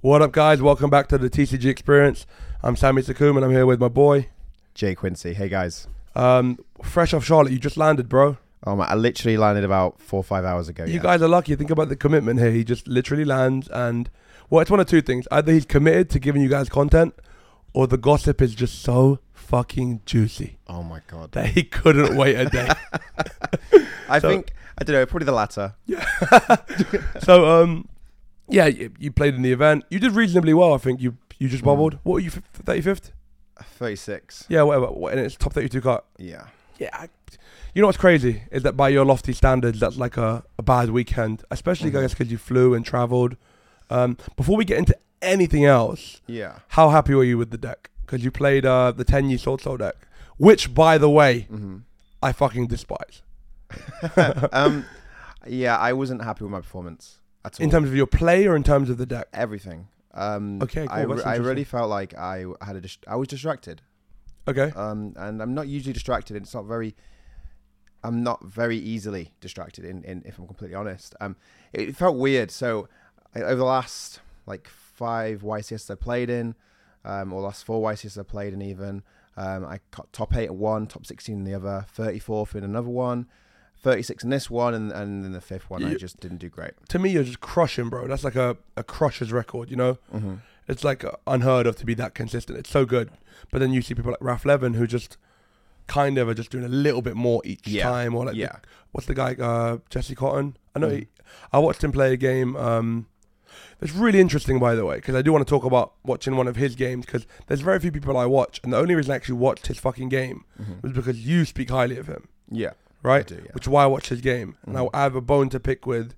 What up, guys? Welcome back to the TCG Experience. I'm Sami Sakum, and I'm here with my boy. Jake Quincy. Hey guys. Um, fresh off Charlotte, you just landed, bro. Oh my, I literally landed about four or five hours ago. You yeah. guys are lucky. Think about the commitment here. He just literally lands, and well, it's one of two things: either he's committed to giving you guys content, or the gossip is just so fucking juicy Oh my god. that he couldn't wait a day. I So- think I don't know. Probably the latter. Yeah. so, um, yeah, you, you played in the event. You did reasonably well, I think. You you just Mm. bubbled. What were you? Thirty fifth? Thirty-six. Yeah, whatever. What- And it's top thirty two cut. Yeah. Yeah. I, you know what's crazy is that by your lofty standards, that's like a, a bad weekend, especially Mhm. I guess because you flew and traveled. Um, before we get into anything else, Yeah. how happy were you with the deck? Because you played uh, the Tenyi Sword Soul deck, which, by the way, hmm I fucking despise. um. Yeah, I wasn't happy with my performance at all. In terms of your play or in terms of the deck? everything. Um. Okay, cool, I, I really felt like I had a. Dist- I was distracted. Okay. Um. And I'm not usually distracted. It's not very. I'm not very easily distracted. In, in if I'm completely honest. Um. It felt weird. So I, over the last like five YCS I played in, um, or last four YCS I played in even. Um, I got top eight at one, top sixteen in the other, thirty fourth in another one, thirty six in this one, and and then the fifth one I just didn't do great. To me, you're just crushing, bro. That's like a, a crusher's record, you know? Mm-hmm. It's like unheard of to be that consistent. It's so good. But then you see people like Ralph Levin who just kind of are just doing a little bit more each Yeah. time, or like the- what's the guy uh, Jesse Cotton? I know Mhm. he, I watched him play a game. Um, it's really interesting, by the way, because I do want to talk about watching one of his games. Because there's very few people I watch, and the only reason I actually watched his fucking game hmm was because you speak highly of him, Yeah, right? Do, yeah. Which is why I watched his game, and Mhm. I, I have a bone to pick with.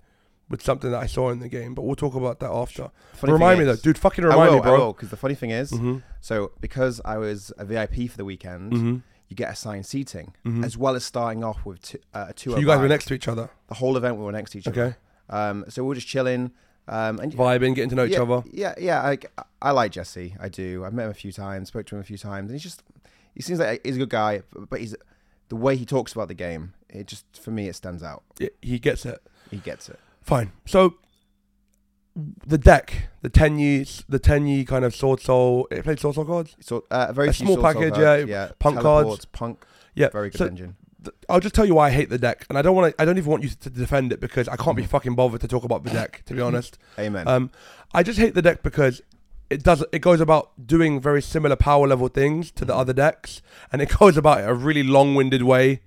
With something that I saw in the game, but we'll talk about that after. Funny remind me is- though, dude. Fucking remind will, me, bro. Because the funny thing is, Mm-hmm. so because I was a VIP for the weekend, Mm-hmm. you get assigned seating Mm-hmm. as well as starting off with two, uh, a two. So you guys were next to each other. The whole event we were next to each other. Okay. Um, so we were just chilling. Um, and Vibing, getting to know each yeah, other. Yeah, yeah. I, I like Jesse. I do. I've met him a few times, spoke to him a few times, and he's just he seems like he's a good guy. But he's the way he talks about the game. It just for me it stands out. Yeah, he gets it. He gets it. Fine. So the deck, the Tenyis, the Tenyi kind of sword soul. It played sword soul cards. So uh, a very A small package, cards, yeah, yeah. punk cards. Punk. Yeah. Very good so engine. th- I'll just tell you why I hate the deck, and I don't want to. I don't even want you to defend it because I can't be Mhm. fucking bothered to talk about the deck. To be honest, Amen. um, I just hate the deck because it does. It goes about doing very similar power level things to the Mhm. other decks, and it goes about it a really long winded way.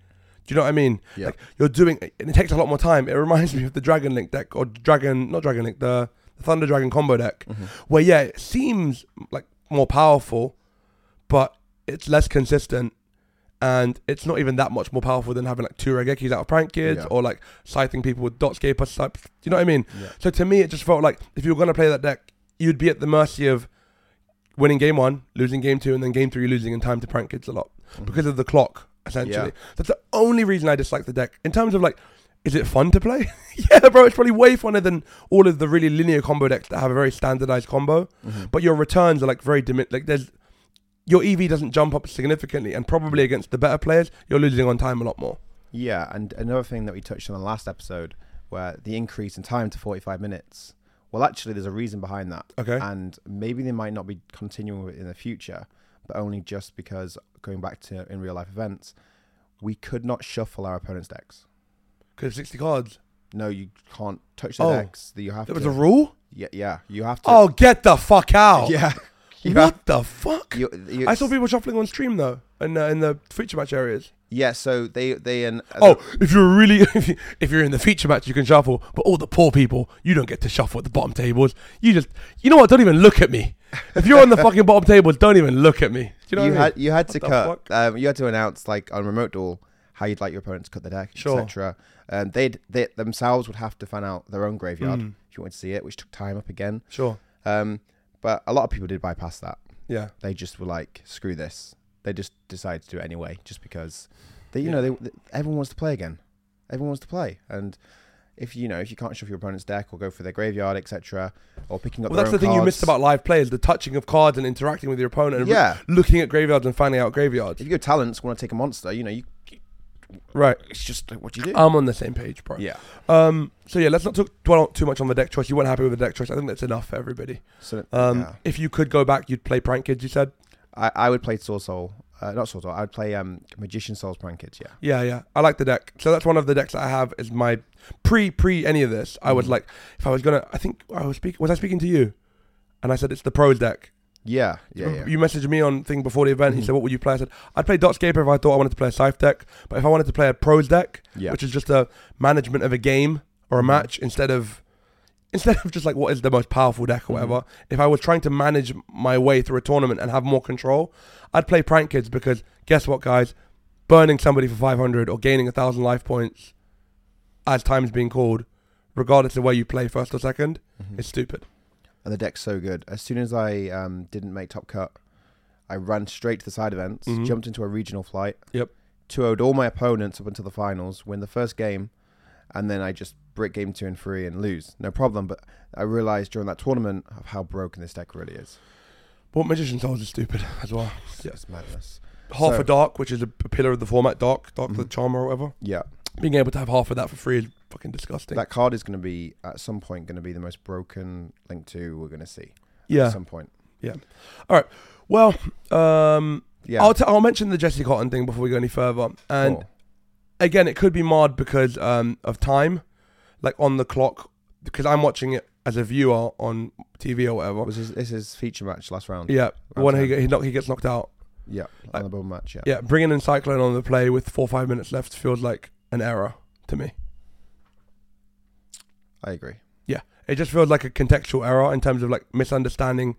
Do you know what I mean? yeah. Like you're doing, and it takes a lot more time. It reminds me of the Dragon Link deck or Dragon, not Dragon Link, the, the Thunder Dragon combo deck, Mhm. where yeah, it seems like more powerful, but it's less consistent, and it's not even that much more powerful than having like two Regekis out of Prank Kids Yeah. or like scything people with Dotscaper type. Do you know what I mean? Yeah. So to me, it just felt like if you were gonna play that deck, you'd be at the mercy of winning game one, losing game two, and then game three losing in time to Prank Kids a lot Mhm. because of the clock, essentially. Yeah. That's the only reason I dislike the deck. In terms of like, is it fun to play? yeah, bro, it's probably way funner than all of the really linear combo decks that have a very standardized combo. Mhm. But your returns are like very dimi- like there's your EV doesn't jump up significantly, and probably against the better players, you're losing on time a lot more. Yeah, and another thing that we touched on the last episode, where the increase in time to 45 minutes. Well, actually, there's a reason behind that, Okay. and maybe they might not be continuing with it in the future, but only just because going back to in real life events, we could not shuffle our opponent's decks. Because 60 cards. No, you can't touch the Oh. decks. That you have There to. was a rule? yeah, yeah, you have to. Oh, get the fuck out. yeah. You What have- the fuck? you- you- I saw people shuffling on stream though, in, uh, in the feature match areas. Yeah, so they they and Oh, if you're really if, you, if you're in the feature match, you can shuffle. But all the poor people, you don't get to shuffle at the bottom tables. You just, you know what? Don't even look at me. If you're on the fucking bottom tables, don't even look at me. Do you know you what I had mean? you had to cut. Um, you had to announce like on remote duel how you'd like your opponent to cut the deck, Sure. etc. Um, they'd they themselves would have to fan out their own graveyard Mm, if you wanted to see it, which took time up again. sure. Um, but a lot of people did bypass that. Yeah. They just were like, screw this. They just decided to do it anyway, just because they, you Yeah. know, they, everyone wants to play again. Everyone wants to play, and if you know if you can't shuffle your opponent's deck or go for their graveyard, etc., or picking up. Well, that's the thing you missed about live play is the touching of cards and interacting with your opponent and re- Yeah, looking at graveyards and finding out graveyards. if you go talents want to take a monster, you know you, you Right. it's just like, what do you do? I'm on the same page, bro. yeah. Um. So yeah, let's not talk, dwell too much on the deck choice. You weren't happy with the deck choice. I think that's enough for everybody. So Um. yeah. If you could go back, you'd play Prank Kids. You said. I, I would play Soul Soul. Uh, not Soul Soul. I would play um Magician Souls Prank Kids. Yeah. Yeah, yeah. I like the deck. So that's one of the decks that I have. Is my pre pre any of this. I was Mhm. like, if I was gonna, I think I was speaking. Was I speaking to you? And I said it's the pros deck. Yeah. Yeah. Yeah. You messaged me on thing before the event. He Mhm. said, "What would you play?" I said, "I'd play Dotscaper if I thought I wanted to play a Scythe deck, but if I wanted to play a pros deck, yeah. which is just a management of a game or a Mhm. match instead of instead of just like what is the most powerful deck or Mhm. whatever. If I was trying to manage my way through a tournament and have more control, I'd play Prank Kids because guess what, guys, burning somebody for 500 or gaining a thousand life points as time's being called, regardless of where you play first or 2nd Mhm. is stupid. and the deck's so good. As soon as I um, didn't make top cut, I ran straight to the side events, Mhm. jumped into a regional flight. Yep. 2 all my opponents up until the finals, win the first game, and then I just brick game two and three and lose. No problem. But I realized during that tournament of how broken this deck really is. But Magician Souls is stupid as well. It's, it's madness. Half So- a Dark, which is a, pillar of the format, Dark, Dark the Mhm. Charmer or whatever. Yeah. Being able to have half of that for free is fucking disgusting. That card is going to be, at some point, going to be the most broken Link 2 we're going to see. yeah. At some point. Yeah. All right. Well, um, Yeah. I'll, t- I'll mention the Jesse Cotton thing before we go any further. And Cool. again, it could be marred because um, of time, like on the clock, because I'm watching it as a viewer on TV or whatever. Was his, this is feature match last round? Yeah, when he, get- he, knock, he gets knocked out. Yeah. Like- on match, yeah. Yeah, bringing in Cyclone on the play with four or five minutes left feels like an error to me. I agree. Yeah, it just feels like a contextual error in terms of like misunderstanding.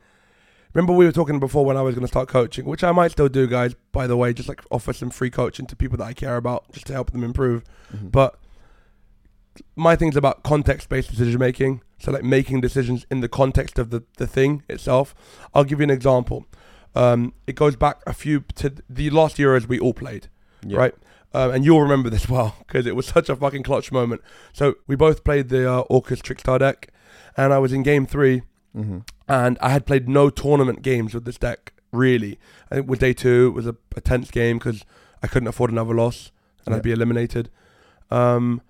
Remember we were talking before when I was going to start coaching, which I might still do, guys. By the way, just like offer some free coaching to people that I care about, just to help them improve. Mhm. But my thing's about context-based decision making. So like making decisions in the context of the, the thing itself. I'll give you an example. Um, it goes back a few to the last Euros we all played, Yeah. right? Um, and you'll remember this well because it was such a fucking clutch moment. So we both played the uh, Orcust Trickstar deck, and I was in game three, Mm-hmm. and I had played no tournament games with this deck really. I think with day two it was a, a tense game because I couldn't afford another loss and Yeah. I'd be eliminated. Um,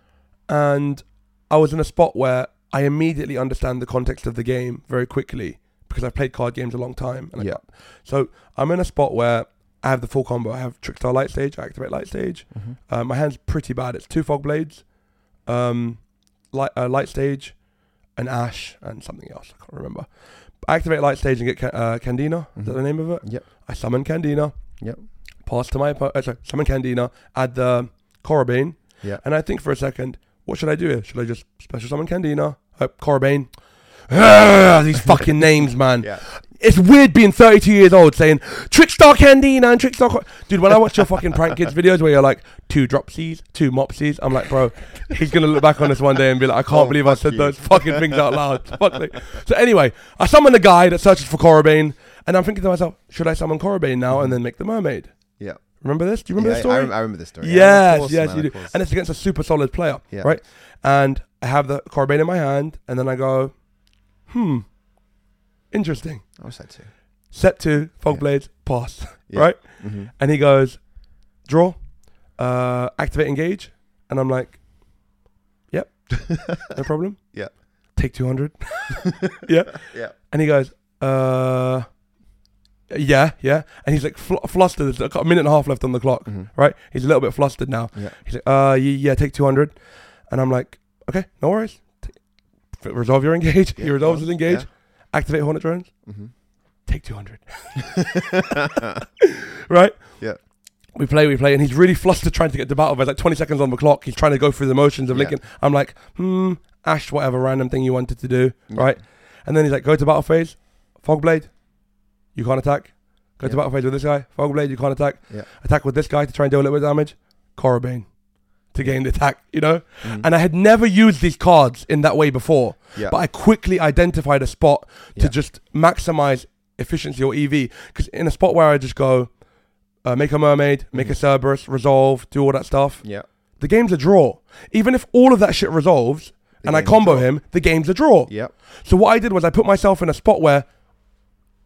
and I was in a spot where I immediately understand the context of the game very quickly because I've played card games a long time. And Yeah. got- so I'm in a spot where I have the full combo. I have Trickstar Light Stage, I activate Light Stage. Mm-hmm. Uh, my hand's pretty bad. It's two Fog Blades, um, light, uh, light Stage, an Ash, and something else. I can't remember. I activate Light Stage and get ca- uh, Candina. Is that Mhm. the name of it? Yep. I summon Candina. Yep. Pass to my oppo- uh, sorry, summon Candina. Add the Corobane. Yeah. And I think for a second, what should I do here? Should I just special summon Candina? Uh, Corobane. Ah, these fucking names, man. Yeah. It's weird being 32 years old saying Trickstar Candina and Trickstar. Cor-" Dude, when I watch your fucking prank kids videos where you're like two dropsies, two mopsies, I'm like, bro, he's gonna look back on this one day and be like, I can't Oh, believe I said you. those fucking things out loud. Fuck me. So anyway, I summon a guy that searches for Corobane, and I'm thinking to myself, should I summon Corobane now and then make the mermaid? Remember this? Do you remember Yeah, this story? I, I remember this story. Yes, Yeah, course, yes, man, you do. And it's against a super solid player, Yeah. right? And I have the Corobane in my hand, and then I go, hmm, interesting. I was that too. Set two, fog Yeah. blades, pass, right? Mm-hmm. And he goes, draw, uh, activate engage, and I'm like, yep, no problem. Yeah. Take two hundred. yeah. Yeah. And he goes, uh, yeah, yeah. And he's like fl- flustered. There's like a minute and a half left on the clock, Mm-hmm. right? He's a little bit flustered now. Yeah. He's like, uh, yeah, take 200. And I'm like, okay, no worries. T- f- resolve your engage. he Yeah, resolves of his engage. Activate Hornet drones. Mm-hmm. Take 200. right? Yeah. We play, we play, and he's really flustered trying to get to battle. There's like 20 seconds on the clock. He's trying to go through the motions of Yeah. Lincoln. I'm like, hmm, Ash, whatever random thing you wanted to do, Yeah. right? And then he's like, go to battle phase, fog blade, you can't attack. Go to Yeah. battle phase with this guy, Fogblade, you can't attack. Yeah. Attack with this guy to try and deal a little bit of damage, Corobane to gain the attack, you know? Mhm. And I had never used these cards in that way before, yeah. but I quickly identified a spot to just maximize efficiency or EV. Because in a spot where I just go, uh, make a mermaid, make a Mhm. Cerberus, resolve, do all that stuff, yeah. the game's a draw. Even if all of that shit resolves The and I combo him, the game's a draw. Yep. So what I did was I put myself in a spot where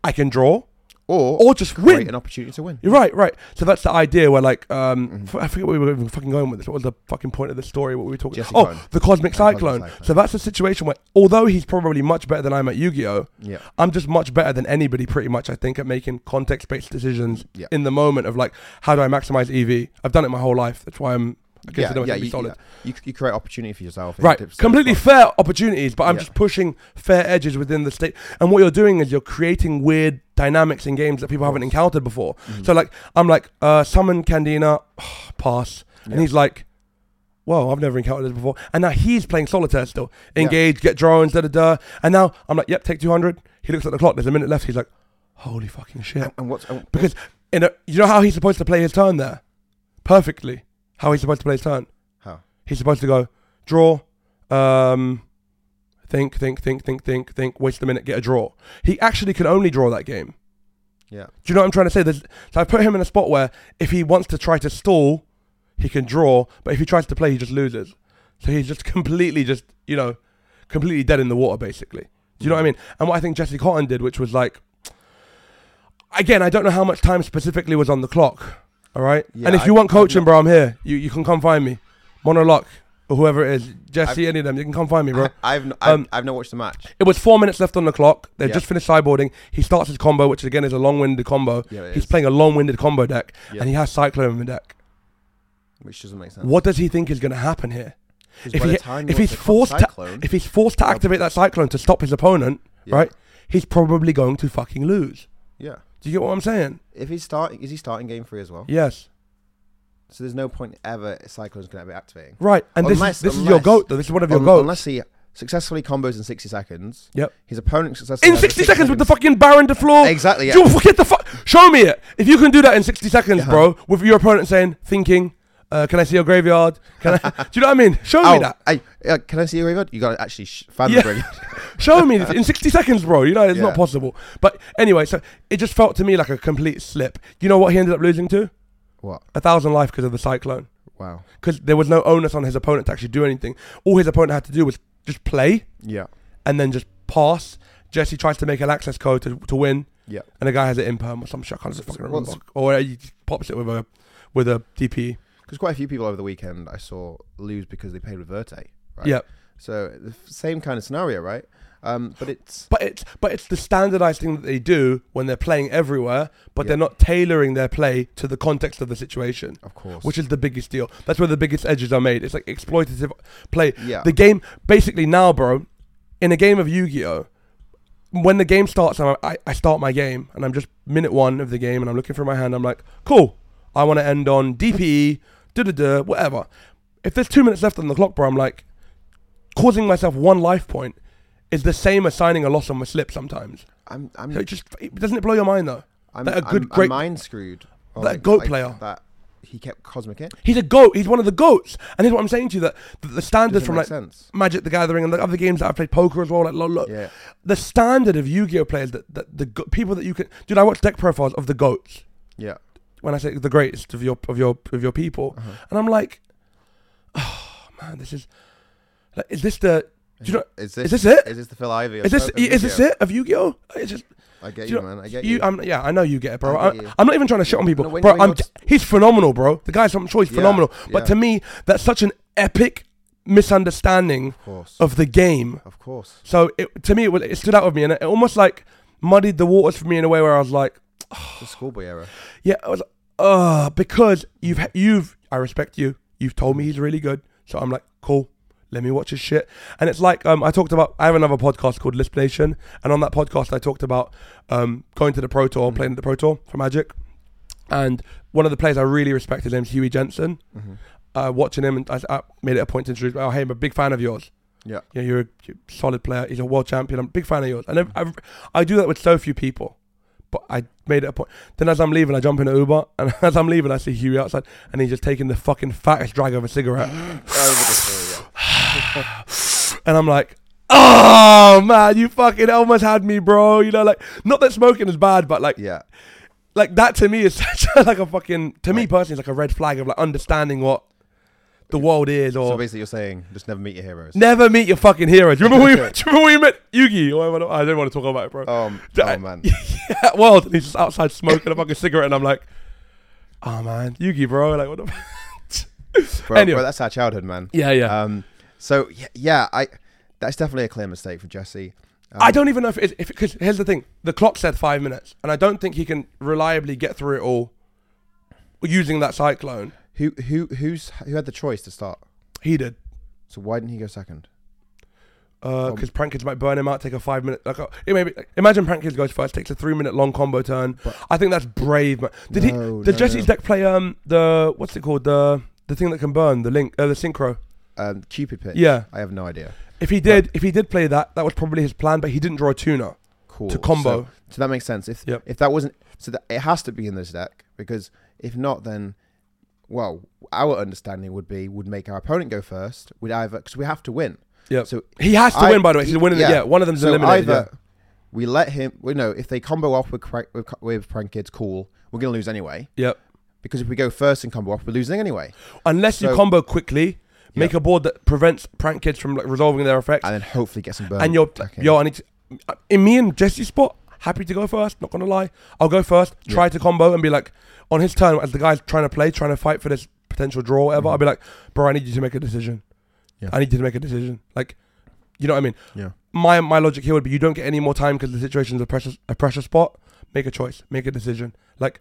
I can draw, or or just create win. an opportunity to win. You're right, right. So that's the idea where like um Mhm. f- I forget where we were even fucking going with this. What was the fucking point of the story? What were we talking? Jesse oh, Cotton. the cosmic Cosmic cyclone. Cyclone. So that's a situation where although he's probably much better than I'm at Yu-Gi-Oh, Yeah, I'm just much better than anybody pretty much I think at making context-based decisions yeah, in the moment of like how do I maximize EV? I've done it my whole life. That's why I'm Yeah. Know yeah, you, solid. You, you create opportunity for yourself. Right, completely fair opportunities, but I'm Yeah. just pushing fair edges within the state. And what you're doing is you're creating weird dynamics in games that people haven't encountered before. Mhm. So like I'm like, uh, summon Candina, pass, and Yeah. he's like, "Whoa, I've never encountered this before." And now he's playing solitaire still. Engage, get drones, da da da. And now I'm like, "Yep, take 200." He looks at the clock. There's a minute left. He's like, "Holy fucking shit!" And, and what's and Because in a, you know how he's supposed to play his turn there, perfectly. How he's supposed to play his turn. how? He's supposed to go draw, um, think, think, think, think, think, think. Waste a minute, get a draw. He actually can only draw that game. Yeah, Do you know what I'm trying to say? There's, so I put him in a spot where if he wants to try to stall, he can draw, but if he tries to play, he just loses. So he's just completely just you know, completely dead in the water basically. Do you know what I mean? And what I think Jesse Cotton did, which was like, again, I don't know how much time specifically was on the clock. All right, Yeah, and if I- you want coaching, bro, I'm here. You you can come find me, Monolock or whoever it is, Jesse, any of them, you can come find me, bro. I, have n- I've, Um, I've not watched the match. It was four minutes left on the clock. They Yeah. just finished sideboarding. He starts his combo, which again is a long-winded combo. Yeah, He's is. playing a long-winded combo deck, Yeah. and he has Cyclone in the deck. which doesn't make sense. What does he think is going to happen here? if he- if he's forced to- If he's forced to activate that Cyclone to stop his opponent, right, he's probably going to fucking lose. Yeah. Do you get what I'm saying? If he's starting, is he starting game three as well? Yes. So there's no point ever Cyclone's going to be activating. Right. And Unless- this is this is your unless- goat though. This is one of your Un- goats. Unless he successfully combos in 60 seconds. Yep. His opponent successfully in 60 seconds with the fucking Baronne de Fleur. Exactly. Yeah. You forget the fuck? Show me it. If you can do that in 60 seconds, bro, with your opponent saying, thinking, uh, can I see your graveyard? Can I? do you know what I mean? Show me Oh, that. hey, uh, can I see your graveyard? You got to actually sh- fan Yeah. the graveyard. Show me this in 60 seconds, bro. You know, it's Yeah. not possible. But anyway, so it just felt to me like a complete slip. You know what he ended up losing to? what? A thousand life because of the cyclone. Wow. Because there was no onus on his opponent to actually do anything. All his opponent had to do was just play Yeah. and then just pass. Jesse tries to make an access code to, to win, Yeah. and the guy has an Imperm or some shit. I can't just fucking remember. Or he just pops it with a with a DP. Because quite a few people over the weekend I saw lose because they played with Verte. Right? Yeah, So the same kind of scenario, right? Um, but it's but it's but it's the standardized thing that they do when they're playing everywhere, but Yeah. they're not tailoring their play to the context of the situation. of course. Which is the biggest deal. That's where the biggest edges are made. It's like exploitative play. yeah. The game, basically now, bro, in a game of Yu-Gi-Oh, when the game starts, and I, I start my game, and I'm just minute one of the game, and I'm looking for my hand. I'm like, cool. I want to end on DPE, da da da, whatever. If there's two minutes left on the clock, bro, I'm like, causing myself one life point is the same as signing a loss on my slip sometimes. I'm I'm So it just it, doesn't it blow your mind though? I'm, that a good, I'm, great- I'm mind screwed. that goat player. That he kept cosmic in. He's a goat. He's one of the goats. And here's what I'm saying to you that, that the standards from like sense. Magic the Gathering and the other games that I've played poker as well, like lo- lo- Yeah. the standard of Yu-Gi-Oh players that, that the go- people that you can dude I watch deck profiles of the goats Yeah. When I say the greatest of your of your of your people Uh-huh. and I'm like oh man this is like, is this the do you know Is is this this it is this the Phil Ivey? of is this is this it of Yu-Gi-Oh it's just I get you, you know- man. I get you you. I'm yeah I know you get it bro I I get you. I'm not even trying to shit on people No, when- bro when you're he's phenomenal bro the guy's I'm sure he's Yeah, phenomenal but yeah. to me that's such an epic misunderstanding Of of the game Of course. So it, to me, it, it stood out with me, and it almost like muddied the waters for me in a way where I was like, The schoolboy era. yeah, I was, like, uh, because you've you've I respect you. You've told me he's really good, so I'm like, cool. Let me watch his shit. And it's like um, I talked about. I have another podcast called Lisp Nation, and on that podcast I talked about um, going to the Pro Tour, Mhm. playing at the Pro Tour for Magic, and one of the players I really respect his name's Huey Jensen. hmm Uh, watching him, and I, I made it a point to introduce. Oh, hey, I'm a big fan of yours. Yeah. Yeah, you're a you're a solid player. He's a world champion. I'm a big fan of yours. And I've, I've, I do that with so few people. But I made it a point. Then as I'm leaving, I jump in an Uber, and as I'm leaving, I see Huey outside, and he's just taking the fucking fattest drag of a cigarette. Over the story, yeah. and I'm like, oh man, you fucking almost had me, bro. You know, like not that smoking is bad, but like, Yeah. like that to me is such a, like a fucking to me personally, it's like a red flag of like understanding what the world is, or So basically, you're saying just never meet your heroes. Never meet your fucking heroes. Do you remember when we, do you remember when we met Yugi? Or whatever? I don't want to talk about it, bro. Um, I- oh man. at World, and he's just outside smoking a fucking cigarette, and I'm like, oh man, Yugi, bro, like what the. Bro, Anyway. bro, that's our childhood, man. yeah, yeah. Um, so yeah, yeah, I that's definitely a clear mistake for Jesse. Um, I don't even know if it's if because here's the thing: the clock said five minutes, and I don't think he can reliably get through it all using that cyclone. Who who who's who had the choice to start. He did. So why didn't he go second? because prank kids might burn him out, take a five minute. Like, uh, it may be, imagine prank kids goes first, takes a three minute long combo turn. But- I think that's brave. Man. Did he? Did no, Jesse's no. deck play um the what's it called the the thing that can burn the link uh, the synchro? Um, Cupid pitch. Yeah. I have no idea. If he did, if he did play that, that was probably his plan. But he didn't draw a tuner Cool. to combo. So, so that makes sense. If Yep. if that wasn't so that it has to be in this deck because if not, then well, our understanding would be would make our opponent go first. We'd either because we have to win. Yeah. So he has to I- win. By the way, he's winning. yeah. Yeah. one of them's so eliminated. either yeah. we let him. We know if they combo off with with, with prank kids, cool. We're gonna lose anyway Yep. because if we go first and combo off, we're losing anyway. Unless you combo quickly, make a board that prevents prank kids from like resolving their effects. And then hopefully get some burn. and you're yo, I need to. In me and Jesse's spot, happy to go first. Not gonna lie, I'll go first. Try to combo and be like, on his turn as the guy's trying to play, trying to fight for this potential draw, or whatever. Mhm. I'll be like, bro, I need you to make a decision. Yeah. I need you to make a decision. Like, you know what I mean? Yeah. My my logic here would be you don't get any more time because the situation's a pressure a pressure spot. Make a choice. Make a decision. Like,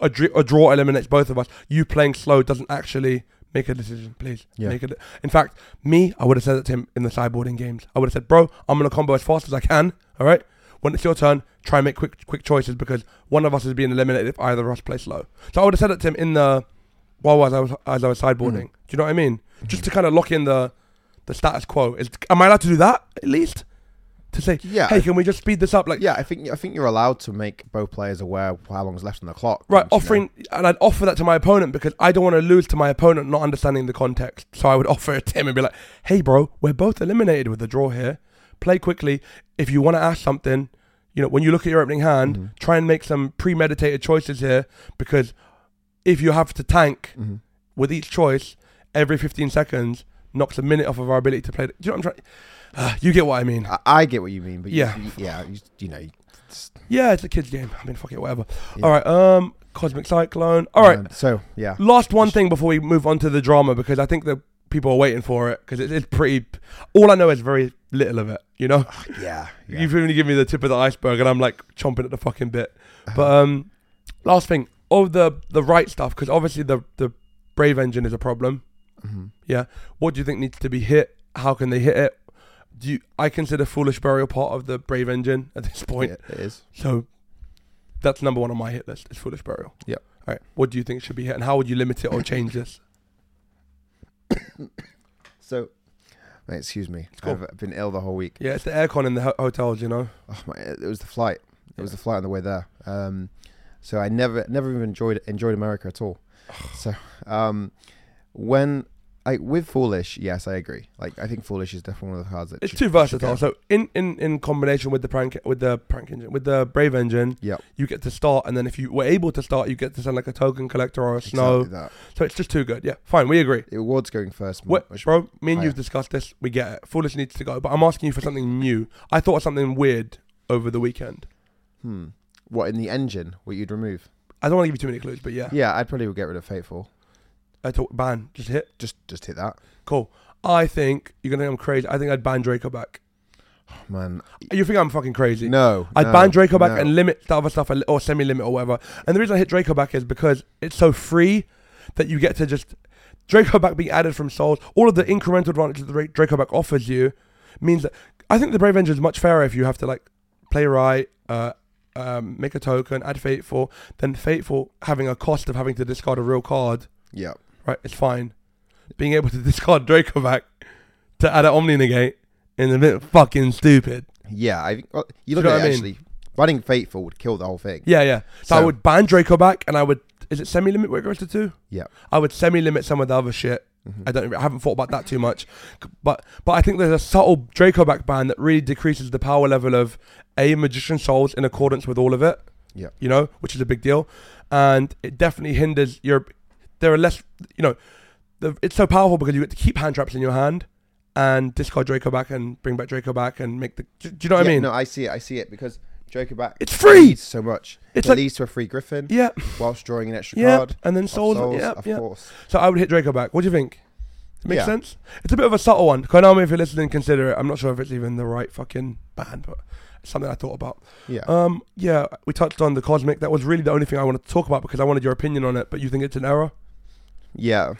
a, dr- a draw eliminates both of us. You playing slow doesn't actually make a decision. Please Yeah. make it. In fact, me, I would have said it to him in the sideboarding games. I would have said, bro, I'm gonna combo as fast as I can. All right. When it's your turn, try and make quick quick choices because one of us is being eliminated if either of us play slow. So I would have said it to him in the while as I was as I was sideboarding. Mm. Do you know what I mean? Just to kind of lock in the the status quo. Is am I allowed to do that at least? To say, Yeah. hey, can we just speed this up? Like, yeah, I think I think you're allowed to make both players aware of how long's left on the clock. Right, you know. offering, and I'd offer that to my opponent because I don't want to lose to my opponent not understanding the context. So I would offer it to him and be like, "Hey, bro, we're both eliminated with the draw here. Play quickly. If you want to ask something, you know, when you look at your opening hand, Mhm. try and make some premeditated choices here because if you have to tank Mhm. with each choice every 15 seconds, knocks a minute off of our ability to play. Do you know what I'm trying? Uh, you get what I mean? I, I get what you mean, but Yeah. you, yeah, you, you know, it's- Yeah, it's a kids' game. I mean, fuck it, whatever. yeah. All right, um, Cosmic Cyclone. All right, Um, so yeah, Last one thing before we move on to the drama because I think the people are waiting for it because it's, it's pretty. All I know is very little of it. You know, yeah, yeah. you've only given me the tip of the iceberg and I'm like chomping at the fucking bit. Uh-huh. But um, last thing of the the right stuff because obviously the the Brave engine is a problem. Mhm. Yeah, what do you think needs to be hit? How can they hit it? Do you, I consider Foolish Burial part of the Brave engine at this point? Yeah, it is. So that's number one on my hit list. Is Foolish Burial. Yeah. All right. What do you think should be hit, and how would you limit it or change this? So, mate, excuse me, cool. I've been ill the whole week. Yeah, it's the aircon in the ho- hotels, you know. Oh, my, it was the flight. It was the flight on the way there. Um, so I never, never even enjoyed enjoyed America at all. so, um, when I with Foolish, yes, I agree. Like I think Foolish is definitely one of the cards that It's should- too versatile. So in, in, in combination with the prank with the prank engine with the Brave engine, Yep. you get to start, and then if you were able to start, you get to send like a token collector or a snow. Exactly. So it's just too good. Yeah, fine, we agree. It Ward's going first. Which- bro? Me and higher. you've discussed this. We get it. Foolish needs to go, but I'm asking you for something new. I thought of something weird over the weekend. Hmm. What in the engine? What you'd remove? I don't want to give you too many clues, but yeah, Yeah, I'd probably get rid of Fateful. I thought ban just hit. Just, just hit that. Cool. I think you're gonna think I'm crazy. I think I'd ban Draco back. Man, You think I'm fucking crazy? no. I'd no, ban Draco back no. and limit the other stuff a li- or semi limit or whatever. And the reason I hit Draco back is because it's so free that you get to just Draco back being added from souls. All of the incremental advantages that Dra- Draco back offers you means that I think the Brave Engine is much fairer if you have to like play right, uh, um, make a token, add Fateful, then Fateful having a cost of having to discard a real card. Yeah. Right, it's fine. Being able to discard Draco back to add an Omni Negate is a bit fucking stupid. Yeah, I well, you look you know at what I it mean? actually. Banning Fateful would kill the whole thing. Yeah, yeah. So, I would ban Draco back, and I would. Is it semi limit where it goes to two? Yeah. I would semi limit some of the other shit. Mhm. I don't. I haven't thought about that too much, but but I think there's a subtle Draco back ban that really decreases the power level of a magician souls in accordance with all of it. Yeah. You know, which is a big deal, and it definitely hinders your. There are less. You know, the, it's so powerful because you get to keep hand traps in your hand, and discard Draco back and bring back Draco back and make the. Do, do you know what I mean? No, I see it. I see it because Joker back. It's free! so much. It's it like- leads to a free Griffin Yeah, whilst drawing an extra yeah, card. and then souls. souls, yeah, of yeah. course. So I would hit Draco back. What do you think? It makes Yeah. sense. It's a bit of a subtle one. Konami, if you're listening, consider it. I'm not sure if it's even the right fucking band, but it's something I thought about. Yeah. Um, yeah, we touched on the cosmic. That was really the only thing I wanted to talk about because I wanted your opinion on it. But you think it's an error? Yeah.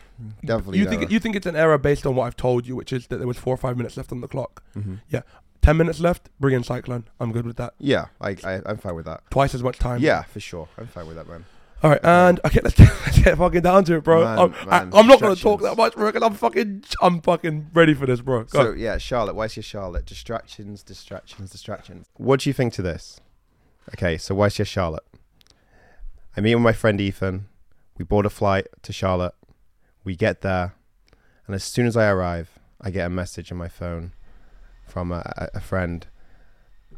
Definitely. You think you think it's an error based on what I've told you, which is that there was four or five minutes left on the clock. hmm Ten minutes left. Bring in Cyclone. I'm good with that. Yeah, I, I I'm fine with that. Twice as much time. Yeah, for sure. I'm fine with that, man. All right, and okay, let's get, let's get fucking down to it, bro. Man, I'm, man, I, am not gonna talk that much, bro. 'cause I'm fucking, I'm fucking ready for this, bro. Go. So yeah, Charlotte. Why's your Charlotte? Distractions, distractions, distractions. What do you think to this? Okay, so why's your Charlotte? I meet with my friend Ethan. We board a flight to Charlotte. We get there, and as soon as I arrive, I get a message on my phone from a, a- friend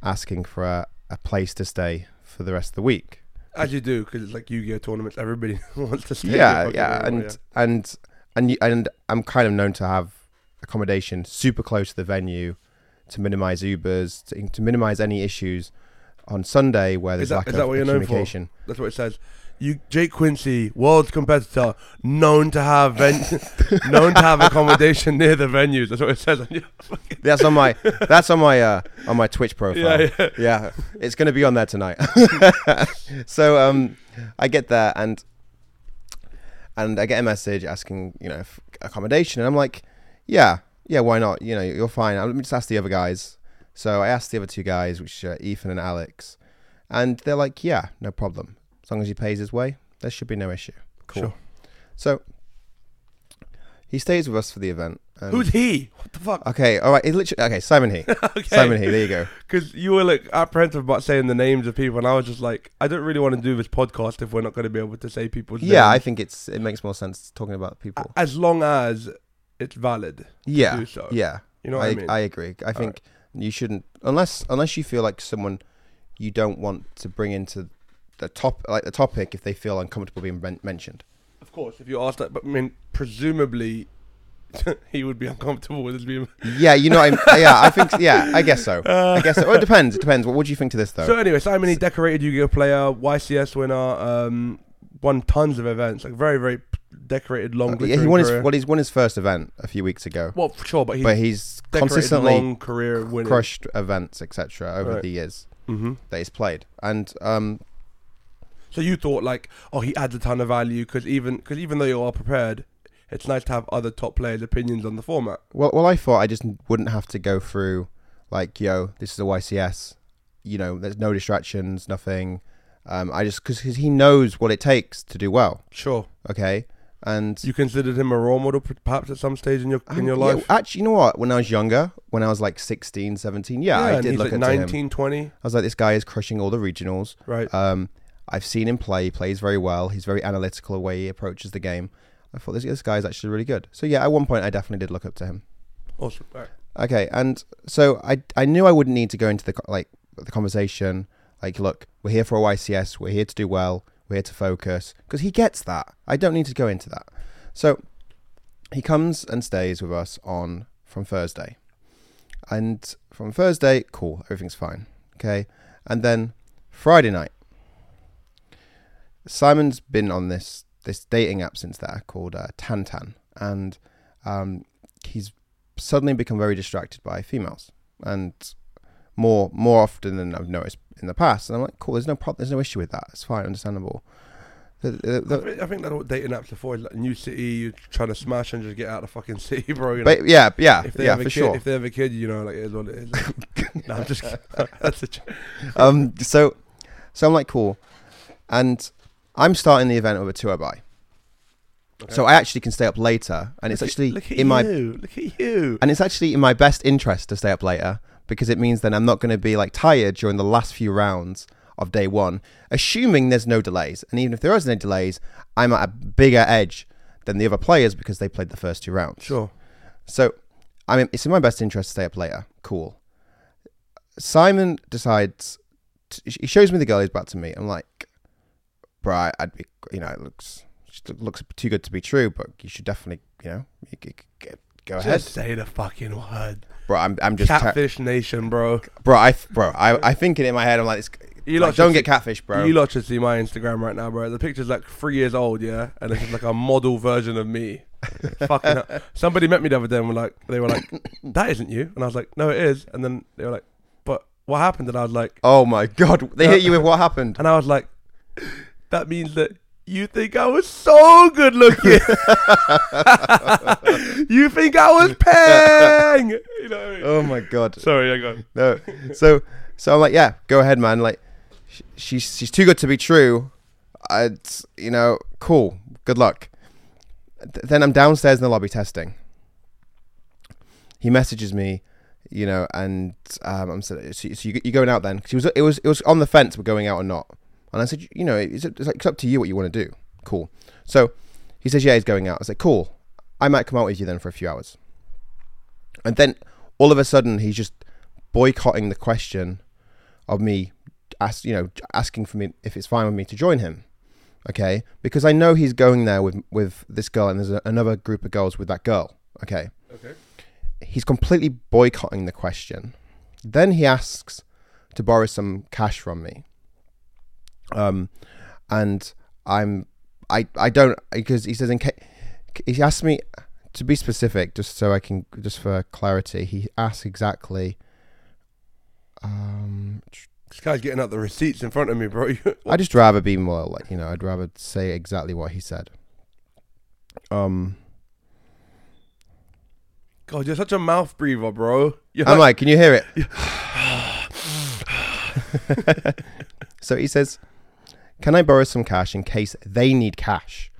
asking for a, a place to stay for the rest of the week. As you do, because it's like Yu-Gi-Oh tournaments. Everybody wants to stay. yeah, yeah, and and and you, and I'm kind of known to have accommodation super close to the venue to minimize Ubers, to, to minimize any issues on Sunday where there's that- lack is of that what you're known for? communication. That's what it says. You, Jake Quincy, world competitor, known to have ven- known to have accommodation near the venues. That's what it says on your. That's on my that's on my uh, on my Twitch profile. Yeah, yeah. yeah, it's going to be on there tonight. so um, I get there and and I get a message asking you know accommodation, and I'm like, yeah, yeah, why not? You know, you're fine. Let me just ask the other guys. So I asked the other two guys, which are Ethan and Alex, and they're like, yeah, no problem. As long as he pays his way, there should be no issue. Cool. Sure. So he stays with us for the event. Who's he? What the fuck? Okay, all right. It literally, okay, Simon He. okay. Simon He. There you go. Because you were like apprehensive about saying the names of people, and I was just like, I don't really want to do this podcast if we're not going to be able to say people's Yeah, I think it's it makes more sense talking about people. as long as it's valid. yeah, do so. yeah. You know what I, I mean? I agree. I think you shouldn't unless unless you feel like someone you don't want to bring into the top like the topic if they feel uncomfortable being men- mentioned. of course, if you ask that, but I mean, presumably, he would be uncomfortable with us being. Yeah, you know. I'm, yeah, I think. Yeah, I guess so. I guess so. Well, it depends. It depends. What do you think to this though? So anyway, Simon, he decorated Yu-Gi-Oh player, YCS winner, um, won tons of events, like very, very decorated, long. Uh, yeah, he won his well. He's won his first event a few weeks ago, Well, for sure, but he's but he's consistently long career winning. crushed events, etc. Over Right. the years hmm that he's played, and um, So you thought like, oh, he adds a ton of value because even because even though you are prepared, it's nice to have other top players' opinions on the format. Well, well, I thought I just wouldn't have to go through like, yo, this is a YCS. You know, there's no distractions, nothing. Um, I just because he knows what it takes to do well. Sure, Okay, and you considered him a role model, perhaps at some stage in your in um, your yeah, life. actually, you know what? When I was younger, when I was like 16, 17, yeah, I did look like at him. 19, 20, I was like, this guy is crushing all the regionals. right? Um, I've seen him play. He plays very well. He's very analytical the way he approaches the game. I thought this this guy's actually really good. So yeah, at one point I definitely did look up to him. awesome. All right. Okay, and so I I knew I wouldn't need to go into the like the conversation. Like, look, we're here for a YCS. We're here to do well. We're here to focus because he gets that. I don't need to go into that. So he comes and stays with us on from Thursday, and from Thursday, cool, everything's fine. Okay, and then Friday night, Simon's been on this this dating app since there called uh, Tantan, and um, he's suddenly become very distracted by females and more more often than I've noticed in the past. And I'm like, cool, there's no problem, there's no issue with that. It's fine, understandable. The, the, I the, think, I think that what dating apps are for. Like new city, you're trying to smash and just get out of the fucking city, bro. You know? but yeah, yeah, if they yeah, have a for kid, sure. if they have a kid, you know, like it is what it is. no, I'm just that's a joke. um, so so I'm like, cool, and I'm starting the event with a two-hour buy. So I actually can stay up later, and it's Look at- actually look at in my you, look at you. and it's actually in my best interest to stay up later because it means then I'm not going to be like tired during the last few rounds of day one, assuming there's no delays. And even if there is no delays, I'm at a bigger edge than the other players because they played the first two rounds. Sure. So, I mean, it's in my best interest to stay up later. Cool. Simon decides. To, he shows me the girl he's about to meet. I'm like, bro, I- I'd be, you know, it looks it looks too good to be true, but you should definitely, you know, you g- g- go ahead, Just say the fucking word. bro. I'm I'm just ter- Catfish Nation, bro. bro. I bro. I I think it in my head. I'm like, You like, don't get catfish, bro. You lot should see my Instagram right now, bro. The picture's like three years old, yeah, and it's just like a model version of me. Fucking hell. somebody met me the other day and were like, they were like, "That isn't you," and I was like, "No, it is." And then they were like, "But what happened?" And I was like, oh my god, they uh, hit you with what happened? and I was like, "That means that you think I was so good looking. you think I was pang." You know. I mean? Oh my god. Sorry, I got. No. So so I'm like, yeah, go ahead, man. Like, sh- she's she's too good to be true. Uh, It's you know, cool. Good luck. Th- then I'm downstairs in the lobby testing. He messages me, you know, and um, I'm so, so so you you going out then? 'Cause he was it was it was on the fence, we're going out or not. And I said, you know, it's, it's, like, it's up to you what you want to do. Cool. So he says, yeah, he's going out. I said, cool. I might come out with you then for a few hours. And then all of a sudden, he's just boycotting the question of me, ask, you know, asking for me if it's fine with me to join him. Okay, because I know he's going there with with this girl, and there's a, another group of girls with that girl. Okay, Okay. he's completely boycotting the question. Then he asks to borrow some cash from me. Um, and I'm, I, I don't because he says in case he asked me to be specific, just so I can just for clarity. He asked exactly. Um, This guy's getting out the receipts in front of me, bro. I'd just rather be more like you know. I'd rather say exactly what he said. Um, God, you're such a mouth breather, bro. You're I'm like, like, can you hear it? so he says, Can I borrow some cash in case they need cash?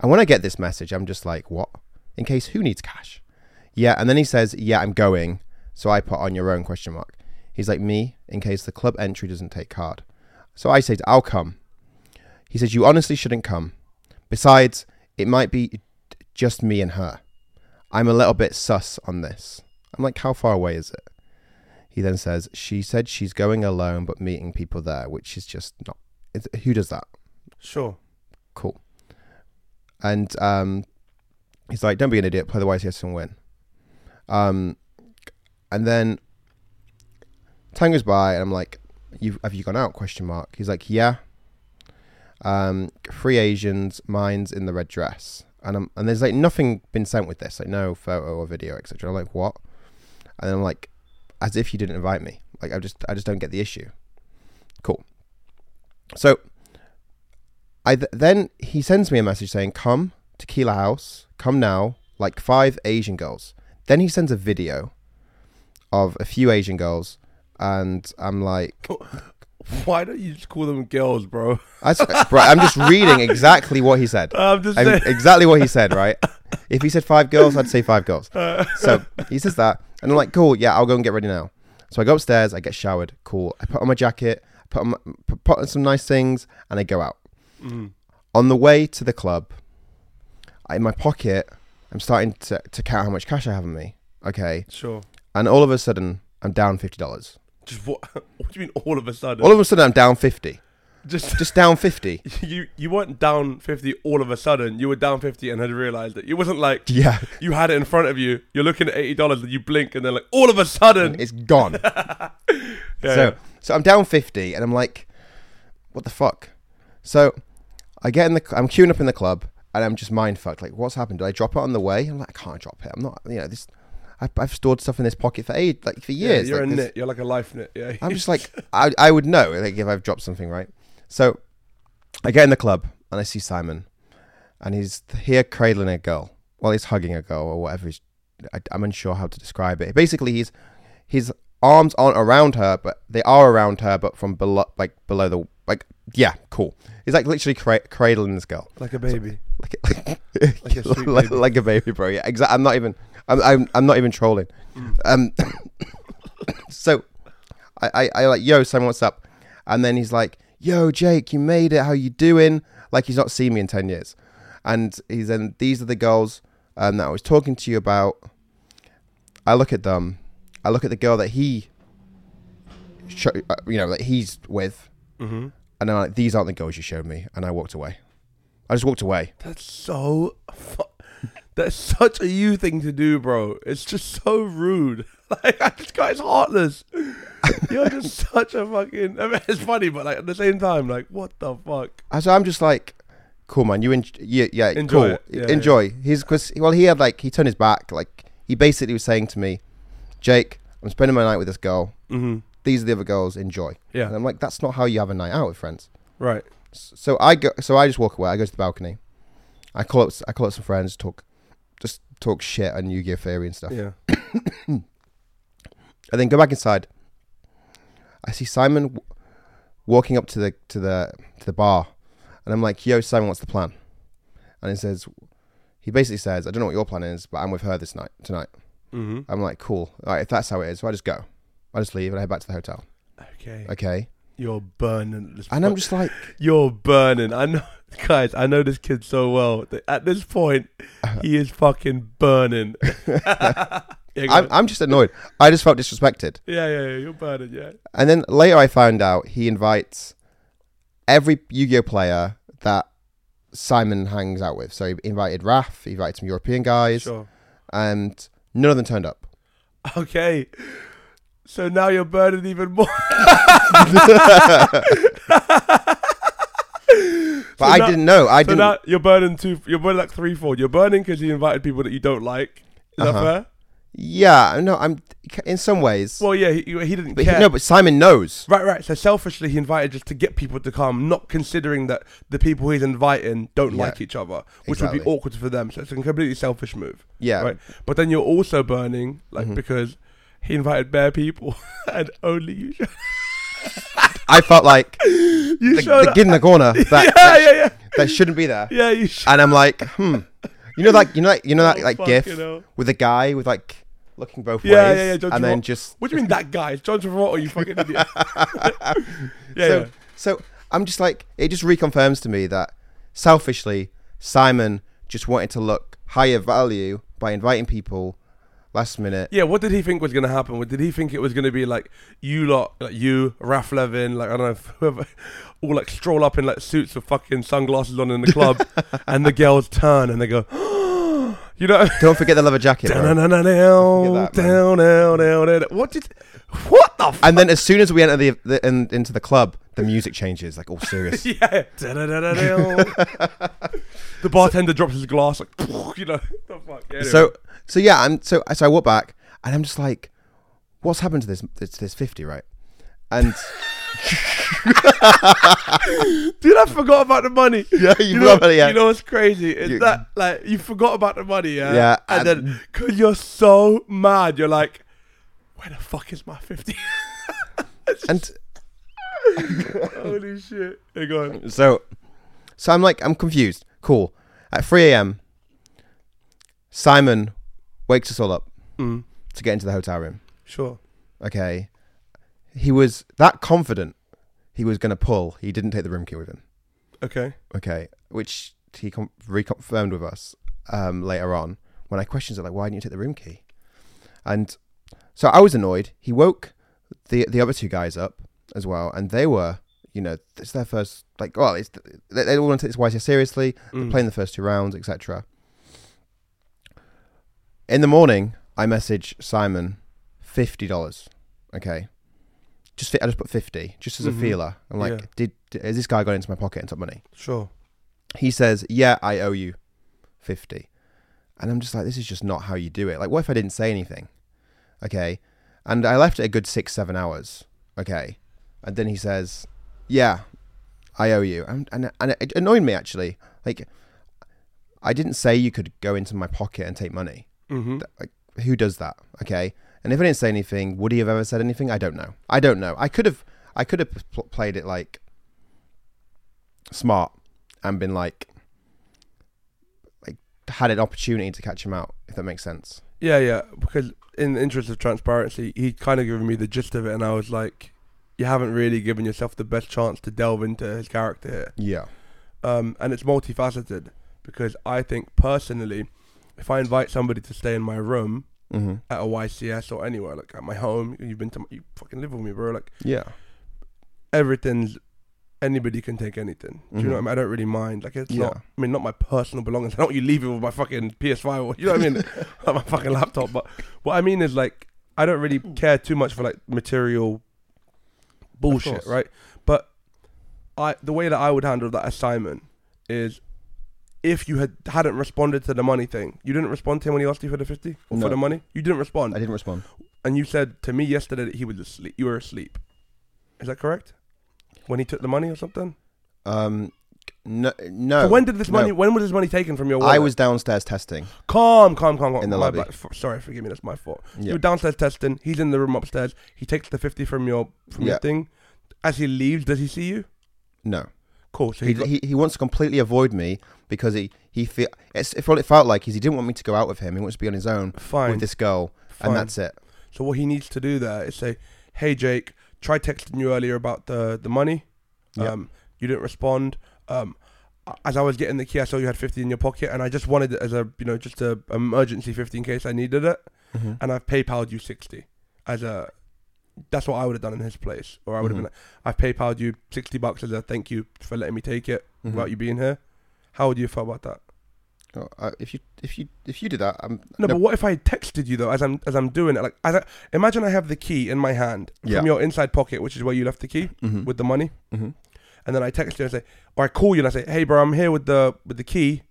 And when I get this message, I'm just like, What? In case who needs cash? Yeah. And then he says, Yeah, I'm going. So I put on your own question mark. He's like, Me, in case the club entry doesn't take card. So I say, I'll come. He says, You honestly shouldn't come. Besides, it might be just me and her. I'm a little bit sus on this. I'm like, How far away is it? He then says, She said she's going alone but meeting people there, which is just not. Who does that? sure. Cool. And um, he's like, Don't be an idiot, play the YCS and win. Um, and then time goes by, and I'm like, you Have you gone out? Question mark. He's like, Yeah. Um, three Asians, mine's in the red dress. And I'm, and there's like nothing been sent with this, like no photo or video, etc. I'm like, what? And I'm like, as if you didn't invite me. Like I just I just don't get the issue. Cool. So I th- then he sends me a message saying, "Come Tequila House, come now." Like five Asian girls. Then he sends a video of a few Asian girls, and I'm like, Why don't you just call them girls, bro? I bro, I'm just reading exactly what he said. I'm just I'm, saying. exactly what he said, right? If he said five girls, I'd say five girls. Uh. So he says that, and I'm like, cool, yeah, I'll go and get ready now. So I go upstairs, I get showered, cool. I put on my jacket, put on, put on some nice things, and I go out. Mm. On the way to the club, I, in my pocket, I'm starting to, to count how much cash I have on me. Okay, Sure. and all of a sudden, I'm down fifty dollars. Just what? What do you mean all of a sudden? All of a sudden, I'm down fifty. just Just down fifty. you you weren't down 50 all of a sudden. You were down 50 and had realized it. It wasn't like Yeah, you had it in front of you. You're looking at $80 and you blink and then like all of a sudden. it's gone. Yeah, so yeah. So I'm down 50 and I'm like what the fuck? So I get in the I'm queuing up in the club and I'm just mind fucked. Like what's happened? Did I drop it on the way? I'm like I can't drop it. I'm not you know this I've, I've stored stuff in this pocket for eight like for Yeah, years. you're like, a this- nit. You're like a life nit. Yeah. I'm just like I, I would know like if I've dropped something right? So I get in the club and I see Simon and he's here cradling a girl. Well he's hugging a girl or whatever he's, I, I'm unsure how to describe it. Basically he's his arms aren't around her but they are around her but from below like below the like yeah cool. He's like literally cra- cradling this girl. Like a baby. like like Like a sweet like, baby. like a baby bro. Yeah exactly I'm not even I'm, I'm I'm not even trolling. Mm. um so I, I I like yo Simon what's up? And then he's like yo Jake you made it. How you doing? Like he's not seen me in 10 years. And he's then these are the girls um, that I was talking to you about. I look at them I look at the girl that he show, uh, you know that he's with Mm-hmm. and I'm like these aren't the girls you showed me and I walked away I just walked away That's so. Fu- That's such a you thing to do, bro. It's just so rude. Like this guy's heartless. You're just such a fucking. I mean, it's funny, but like at the same time, like what the fuck? So I'm just like, cool, man. You en- yeah, yeah, Enjoy cool. Yeah, enjoy. He's because well, he had like he turned his back. Like he basically was saying to me, Jake, I'm spending my night with this girl. Mm-hmm. These are the other girls. Enjoy. Yeah. And I'm like, that's not how you have a night out with friends. Right. So I go. So I just walk away. I go to the balcony. I call up. I call up some friends. Talk, just talk shit on Yu-Gi-Oh theory and stuff. Yeah. and then go back inside. I see Simon w- walking up to the to the to the bar, and I'm like, "Yo, Simon, what's the plan?" And he says, he basically says, "I don't know what your plan is, but I'm with her this night tonight." Mm-hmm. I'm like, "Cool, all right, if that's how it is, so I just go, I just leave and I head back to the hotel." Okay. Okay, You're burning. And I'm just like, You're burning. I know, guys. I know this kid so well. At this point, he is fucking burning. I'm. I'm just annoyed. I just felt disrespected. yeah, yeah, yeah. You're burning. Yeah. And then later I found out he invites every Yu-Gi-Oh player that Simon hangs out with. So he invited Raf, he invited some European guys, Sure. and none of them turned up. Okay. So now you're burning even more. But I now- didn't know. I so didn't. now you're burning two. You're burning like threefold. You're burning because you invited people that you don't like. Is Uh-huh. that fair? Yeah, no, I'm in some ways. Well, yeah. He, he didn't but he, care. no, but Simon knows. Right, right. So selfishly, he invited just to get people to come, not considering that the people he's inviting don't Yeah. like each other, which would be awkward for them. So it's a completely selfish move. Yeah, Right. But then you're also burning, like Mhm. because he invited bare people and only you. Showed, I felt like you the, the kid in the corner that, yeah, that, yeah, yeah, that shouldn't be there. yeah. You sh- And I'm like, hmm. You know that you know that you know that Oh, like fucking gif with the guy with like looking both Yeah, ways, yeah, yeah, John and then just What do you mean that guy? John Travolta, you fucking idiot. yeah, so, yeah. so I'm just like, it just reconfirms to me that selfishly, Simon just wanted to look higher value by inviting people last minute. Yeah, what did he think was going to happen? What- Did he think it was going to be like you lot, like you, Raf Levin, like I don't know, whoever, all like stroll up in like suits with fucking sunglasses on in the club, and the girls turn and they go, you know, Don't forget the leather jacket. down, down, down, that, down, down, down, down. What did? What the? F- And then as soon as we enter the, the in, into the club, the music changes, like all serious. yeah. The bartender drops his glass, like you know. The fuck. Yeah, anyway. So so yeah, I'm so so I walk back and I'm just like, what's happened to this this, this fifty, right? And Dude, I forgot about the money. Yeah, you know, about it, yeah. You know what's crazy? Is You- that like you forgot about the money, yeah? Yeah, And, and- then because you're so mad, you're like, where the fuck is my fifty? and Holy shit! Hey, go on. so so I'm like I'm confused. Cool. At 3 a.m., Simon wakes us all up Mm, to get into the hotel room. sure. Okay. He was that confident he was going to pull. He didn't take the room key with him. Okay. Okay. Which he com- reconfirmed with us um, later on when I questioned it, like, why didn't you take the room key? And so I was annoyed. He woke the the other two guys up as well, and they were, you know, it's their first, like, well, it's, they, they all want to take this YCS seriously. They're Mm. playing the first two rounds, etc. In the morning, I message Simon fifty dollars. Okay, just I just put fifty just as a Mhm. feeler. I'm like, Yeah. did, did has this guy got into my pocket and took money? Sure. He says, yeah, I owe you fifty, and I'm just like, this is just not how you do it. Like, what if I didn't say anything? Okay, and I left it a good six seven hours. Okay, and then he says, yeah, I owe you, and and, and it annoyed me actually. Like, I didn't say you could go into my pocket and take money Mm-hmm. like who does that? Okay. And if i didn't say anything would he have ever said anything? I don't know. I don't know. I could have i could have pl- played it like smart and been like like had an opportunity to catch him out if that makes sense. Yeah, yeah. Because in the interest of transparency, he kind of given me the gist of it, and I was like, you haven't really given yourself the best chance to delve into his character here. yeah. Um, and it's multifaceted because I think personally, if I invite somebody to stay in my room mm-hmm. at a YCS or anywhere, like at my home, you've been to, my, you fucking live with me, bro. Like yeah everything's anybody can take anything. Do you know Mhm. what I mean? I don't really mind. Like it's Yeah. not. I mean, not my personal belongings. I don't want you leaving with my fucking PS5 or you know what I mean, Or my fucking laptop. But what I mean is like I don't really care too much for like material bullshit, right? But I the way that I would handle that assignment is if you had hadn't responded to the money thing, you didn't respond to him when he asked you for the fifty or No. for the money. You didn't respond, I didn't respond. and you said to me yesterday that he was asleep. You were asleep. Is that correct? When he took the money or something? Um, no, no. So when did this no. money? When was this money taken from your wallet? I was downstairs testing. calm, calm, calm, calm. In the My lobby. bad. F- sorry, forgive me. That's my fault. Yeah. You're downstairs testing. He's in the room upstairs. He takes the fifty from your from your Yeah. thing. As he leaves, does he see you? No. Cool. So he, He, he, wants to completely avoid me because he he feel it's if what it felt like is he didn't want me to go out with him. He wants to be on his own fine. with this girl, fine. and that's it. So what he needs to do there is say, "Hey Jake, tried texting you earlier about the the money. Yeah. Um, you didn't respond. Um, as I was getting the key, I saw you had fifty in your pocket, and I just wanted it as a you know just a emergency fifty in case I needed it. Mm-hmm. And I've PayPal'd you sixty as a. That's what I would have done in his place, or I would have Mhm. been like, I've PayPal'd you sixty bucks as a thank you for letting me take it Mm-hmm. without you being here. How would you feel about that? Oh, uh, if you if you if you did that, I'm No, but what if I texted you though as I'm as I'm doing it? Like, as I, imagine I have the key in my hand Yeah. from your inside pocket, which is where you left the key Mhm. with the money. Mhm. and then I text you and say, or I call you and I say, hey bro, I'm here with the with the key.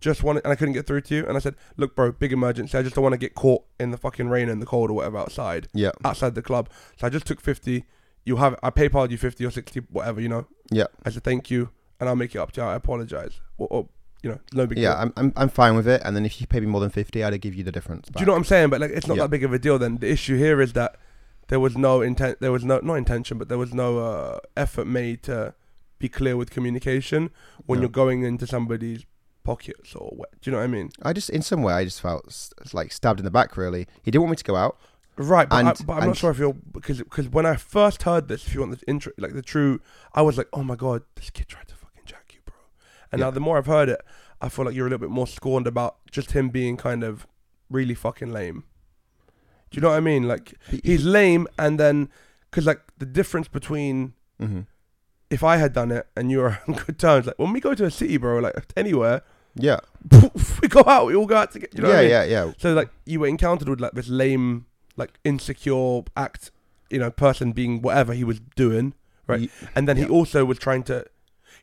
Just want and I couldn't get through to you, and I said, look bro, big emergency. I just don't want to get caught in the fucking rain and the cold or whatever outside yeah outside the club. So I just took fifty. You have I PayPal you fifty or sixty, whatever you know. yeah I said thank you, and I'll make it up to you. I apologize. Or, or you know, no big yeah. deal. I'm, I'm I'm fine with it. And then if you pay me more than fifty, I'd give you the difference. Do you know what I'm saying? But like, it's not Yeah. that big of a deal. Then the issue here is that there was no intent. There was no not intention, but there was no uh, effort made to be clear with communication when No. you're going into somebody's pockets or what. Do you know what I mean? I just in some way I just felt like stabbed in the back. Really, he didn't want me to go out. Right, but, I, but I'm not sure if you're because because when I first heard this, if you want the intro, like the true, I was like, oh my god, this kid tried to fucking jack you, bro. And Yeah. now the more I've heard it, I feel like you're a little bit more scorned about just him being kind of really fucking lame. Do you know what I mean? Like he's lame, and then because like the difference between Mhm. If I had done it and you were on good terms, like when we go to a city, bro, like anywhere, Yeah, we go out, we all go out to get. You know yeah, I mean? yeah, yeah. So like you were encountered with like this lame, like insecure act, you know, person being whatever he was doing, right? Ye- And then he also was trying to,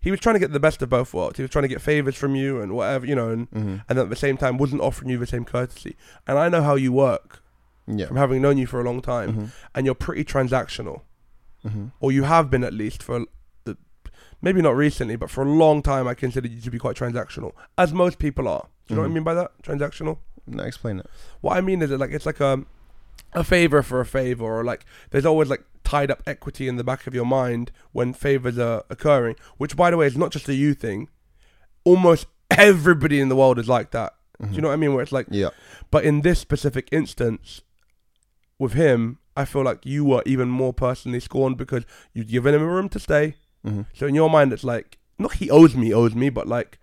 he was trying to get the best of both worlds. He was trying to get favors from you and whatever, you know, and mhm. and at the same time wasn't offering you the same courtesy. And I know how you work Yeah. from having known you for a long time, Mhm. and you're pretty transactional, Mhm. or you have been at least for. Maybe not recently, but for a long time, I considered you to be quite transactional, as most people are. Do you know what I Mhm. mean by that? Transactional. No, explain it. What I mean is that like it's like a a favor for a favor, or like there's always like tied up equity in the back of your mind when favors are occurring. Which, by the way, is not just a you thing. Almost everybody in the world is like that. Do you know what I mean? Where it's like, Yeah. but in this specific instance, with him, I feel like you were even more personally scorned because you'd given him a room to stay. Mhm. So in your mind, it's like not he owes me, owes me, but like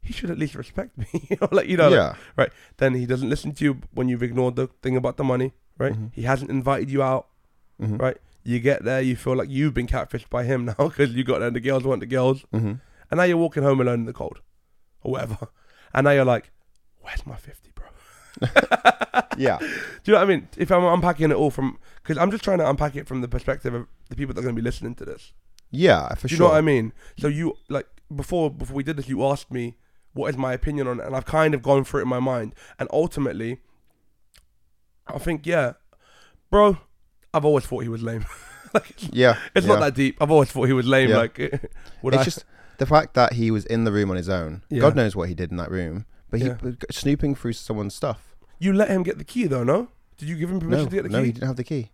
he should at least respect me. like you know, like, yeah. then he doesn't listen to you when you've ignored the thing about the money, right? Mhm. He hasn't invited you out, Mhm. right? You get there, you feel like you've been catfished by him now because you got there and the girls want the girls, Mhm. and now you're walking home alone in the cold, or whatever, and now you're like, "Where's my 50, bro?" Yeah. Do you know what I mean? If I'm unpacking it all from, because I'm just trying to unpack it from the perspective of the people that are going to be listening to this. Yeah, for Do you sure. know what I mean? So you like before before we did this, you asked me what is my opinion on it, and I've kind of gone through it in my mind, and ultimately, I think yeah, bro, I've always thought he was lame. like Yeah. it's yeah. not that deep. I've always thought he was lame. Yeah. Like would it's I? just the fact that he was in the room on his own. Yeah. God knows what he did in that room, but he was snooping through someone's stuff. you let him get the key though, no? Did you give him permission No, to get the no, key? No, he didn't have the key.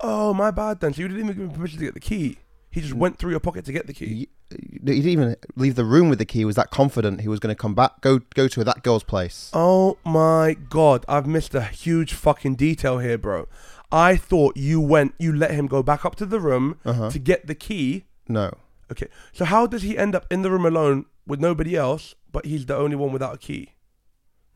Oh my bad then. So you didn't even give him permission to get the key. He just Mm. went through your pocket to get the key. He, he didn't even leave the room with the key. He was that confident he was going to come back, go go to that girl's place. Oh my god, I've missed a huge fucking detail here, bro. I thought you went, you let him go back up to the room Uh-huh. to get the key. No, Okay, so how does he end up in the room alone with nobody else, but he's the only one without a key?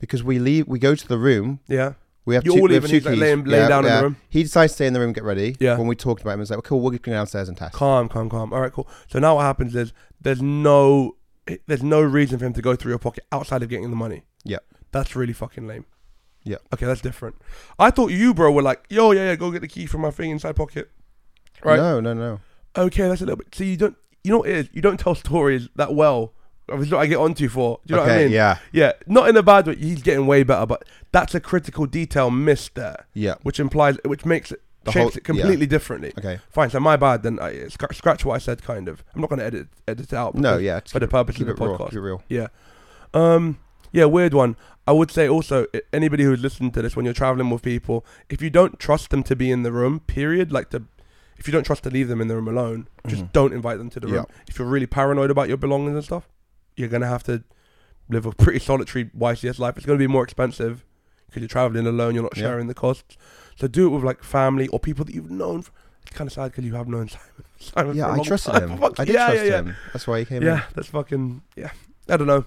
because we leave, we go to the room Yeah, We have You two, all we have two he's like keys. laying- laying down in the room? He decides to stay in the room, get ready. Yeah. When we talked about him, it was like, cool, we'll go downstairs and test. Calm, calm, calm. All right, cool. So now what happens is there's no there's no reason for him to go through your pocket outside of getting the money. Yeah. That's really fucking lame. Yeah. Okay, that's different. I thought you, bro, were like, yo, yeah, yeah, go get the key from my thing inside pocket. Right. No, no, no. Okay, that's a little bit. So you don't, you know what it is? You don't tell stories that well. That's what I get onto for. Do you know okay, what I mean? yeah, Yeah. Not in a bad way. He's getting way better, but that's a critical detail missed there, yeah. which implies, which makes it, The shapes whole- it completely differently. Okay. Fine. So my bad. Then I scratch, scratch what I said. Kind of. I'm not going to edit edit it out. No, yeah. For the purpose of the podcast. It real. Yeah. Um. Yeah. Weird one. I would say also anybody who's listening to this when you're traveling with people, if you don't trust them to be in the room, period, like to, if you don't trust to leave them in the room alone, just Mhm. don't invite them to the room. Yeah. If you're really paranoid about your belongings and stuff, you're gonna have to live a pretty solitary YCS life. It's gonna be more expensive because you're traveling alone. You're not Yeah. sharing the costs. So do it with like family or people that you've known. For, it's kind of sad because you have known Simon. Simon Yeah, I trusted time. him. Fuck, I did yeah, trust yeah, yeah. him. That's why he came Yeah, that's fucking yeah. I don't know.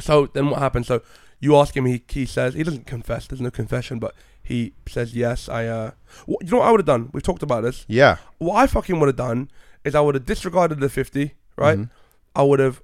So then what happened? So you ask him. He he says he doesn't confess. There's no confession, but he says yes. I uh, what, you know what I would have done? We've talked about this. Yeah. What I fucking would have done is I would have disregarded the fifty. Right. Mhm. I would have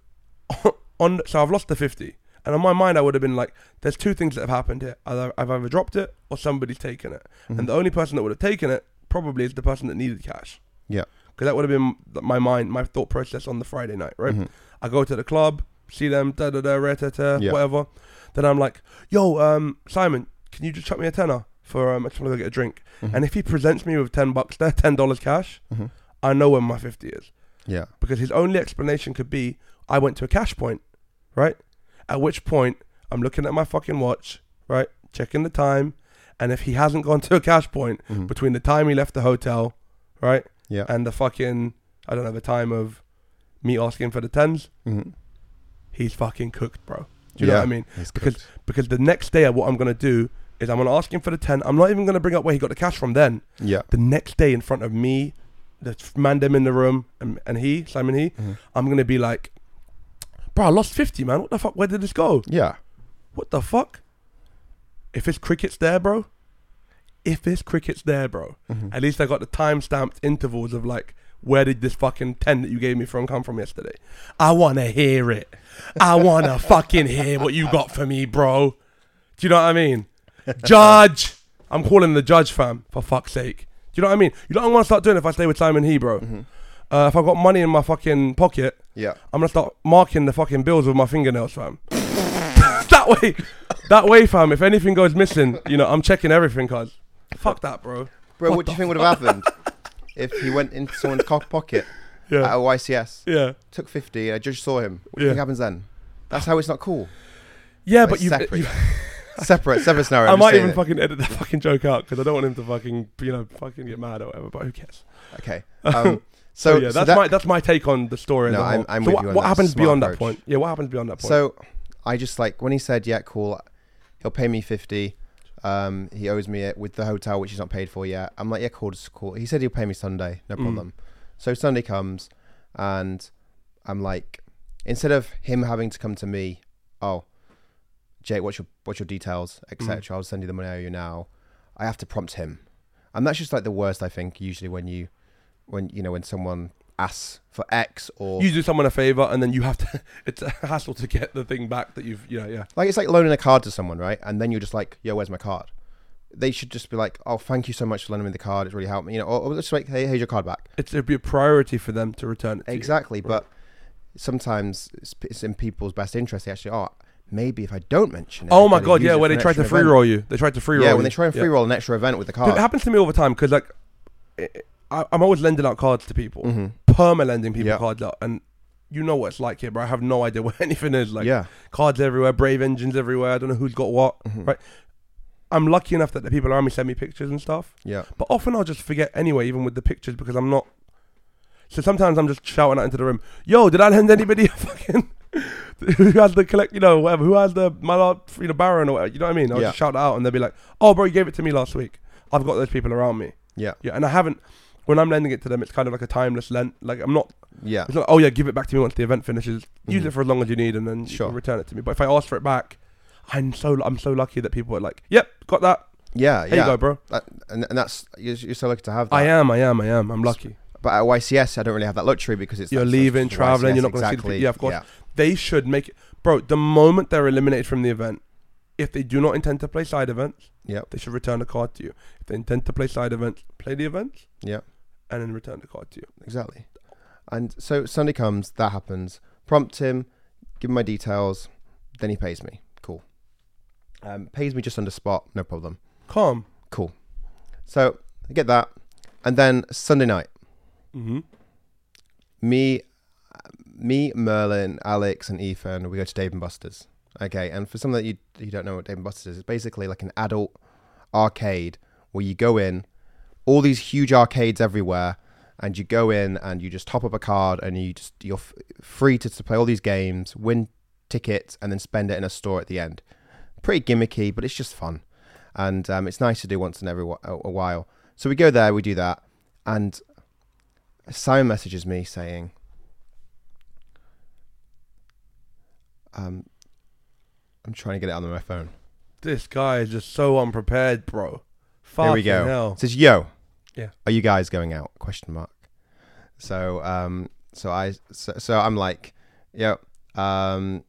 on. So I've lost the fifty, and on my mind I would have been like, "There's two things that have happened here. Either I've either dropped it or somebody's taken it, Mhm. and the only person that would have taken it probably is the person that needed cash." Yeah. Because that would have been my mind, my thought process on the Friday night, right? Mhm. I go to the club, see them, da da da, ra, ta, ta, Yeah. whatever. Then I'm like, yo, um, Simon, can you just chuck me a tenner for um, I just want to go get a drink? Mhm. And if he presents me with ten bucks there, ten dollars cash, Mhm. I know where my fifty is Yeah. because his only explanation could be, I went to a cash point, right? At which point I'm looking at my fucking watch, right, checking the time, and if he hasn't gone to a cash point Mhm. between the time he left the hotel, right, Yeah. and the fucking I don't know the time of me asking for the tens, Mhm. he's fucking cooked, bro. Do you know what I mean? Because- cooked. Because the next day, what I'm gonna do is I'm gonna ask him for the ten. I'm not even gonna bring up where he got the cash from. Then Yeah. the next day, in front of me, the man them in the room, and, and he Simon he, Mhm. I'm gonna be like, bro, I lost fifty, man. What the fuck? Where did this go? Yeah. What the fuck? If his cricket's there, bro. If his cricket's there, bro. Mhm. At least I got the time stamped intervals of like, where did this fucking 10 that you gave me from come from yesterday? I want to hear it. I want to fucking hear what you got for me, bro. Do you know what I mean? Judge. I'm calling the judge, fam, for fuck's sake. Do you know what I mean? You know what I want to start doing if I stay with Simon He, bro? Mhm. Uh, if I've got money in my fucking pocket, Yeah. I'm to start marking the fucking bills with my fingernails, fam. that way, that way, fam, if anything goes missing, you know, I'm checking everything, cuz. Fuck that, bro. Bro, What what, do you think would have happened if he went into someone's cock pocket at Yeah. a YCS, Yeah. took 50, and a judge saw him? What do you think happens then? That's how it's not cool. Yeah, Like but you, separate. you separate, separate scenario. I might even it. fucking edit the fucking joke out because I don't want him to fucking, you know, fucking get mad or whatever. But who cares? Okay. Um, So, so, yeah, so that's that- my that's my take on the story. No, I'm- I'm so with what, you on what that. happens Smart beyond that point? Yeah, what happens beyond that point? So I just like when he said, "Yeah, cool, he'll pay me 50. Um, he owes me it with the hotel, which he's not paid for yet." I'm like, "Yeah, cool, just cool." He said he'll pay me Sunday, no Mm. problem. So Sunday comes, and I'm like, instead of him having to come to me, oh, Jake, what's your what's your details, etc. Mm. I'll send you the money I owe you now. I have to prompt him, and that's just like the worst. I think usually when you, when you know when someone asks for X or you do someone a favor and then you have to. It's a hassle to get the thing back that you've, you know, yeah. Like it's like loaning a card to someone, right? And then you're just like, "Yo, where's my card?" They should just be like, "Oh, thank you so much for lending me the card. It's really helped me." You know, or, or just like, "Hey, here's your card back." It's it'd be a priority for them to return it. To you. Exactly, Right. but sometimes it's, it's in people's best interest. They actually, oh, maybe if I don't mention it. Oh my god, yeah, when they tried to free event. roll you. They tried to free roll. Yeah, you. when they try and free roll an extra event with the card. it happens to me all the time because like, I, I'm always lending out cards to people, Mhm. perma lending people Yeah. cards out, and you know what it's like here, bro. I have no idea what anything is. Like, yeah, cards everywhere, brave engines everywhere. I don't know who's got what. Mhm. Right. I'm lucky enough that the people around me send me pictures and stuff, yeah, but often I'll just forget anyway, even with the pictures, because I'm not. So sometimes I'm just shouting out into the room, "Yo, did I lend anybody a fucking who has the collect? You know, whatever. Who has the my you know, Baron or whatever? You know what I mean? I'll Yeah. just shout it out, and they'll be like, "Oh, bro, you gave it to me last week." I've got those people around me. yeah, Yeah, and I haven't. When I'm lending it to them, it's kind of like a timeless lend. Like I'm not. yeah. It's not. Oh yeah, give it back to me once the event finishes. Use Mhm. it for as long as you need, and then Sure. return it to me. But if I ask for it back, I'm so I'm so lucky that people are like, "Yep, got that." Yeah, Here yeah. you go, bro. That- and, and that's you're, you're so lucky to have that. I am, I am, I am. I'm lucky. But at YCS, I don't really have that luxury because it's You're leaving, traveling, YCS, you're not gonna see the exactly. Yeah, of course. They should make it, bro. The moment they're eliminated from the event, if they do not intend to play side events, yeah, they should return the card to you. If they intend to play side events, play the events, Yep. And then return the card to you. Exactly. And so Sunday comes, that happens. Prompt him, give him my details, then he pays me. Cool. Um, pays me just under spot, no problem. Calm. Cool. So I get that, and then Sunday night, Mm-hmm. me, me, Merlin, Alex, and Ethan, we go to Dave and Buster's. Okay, and for some that you you don't know what Dave and Buster's is, it's basically like an adult arcade where you go in, all these huge arcades everywhere, and you go in and you just top up a card and you just you're f- free to, to play all these games, win tickets, and then spend it in a store at the end. Pretty gimmicky, but it's just fun, and um, it's nice to do once in every a while. So we go there, we do that, and Simon messages me saying, um, I'm trying to get it on my phone. This guy is just so unprepared, bro. Here we go. Hell. It says, "Yo, Yeah. are you guys going out?" Question mark. So, um, so I, so, so I'm like, "Yo, um,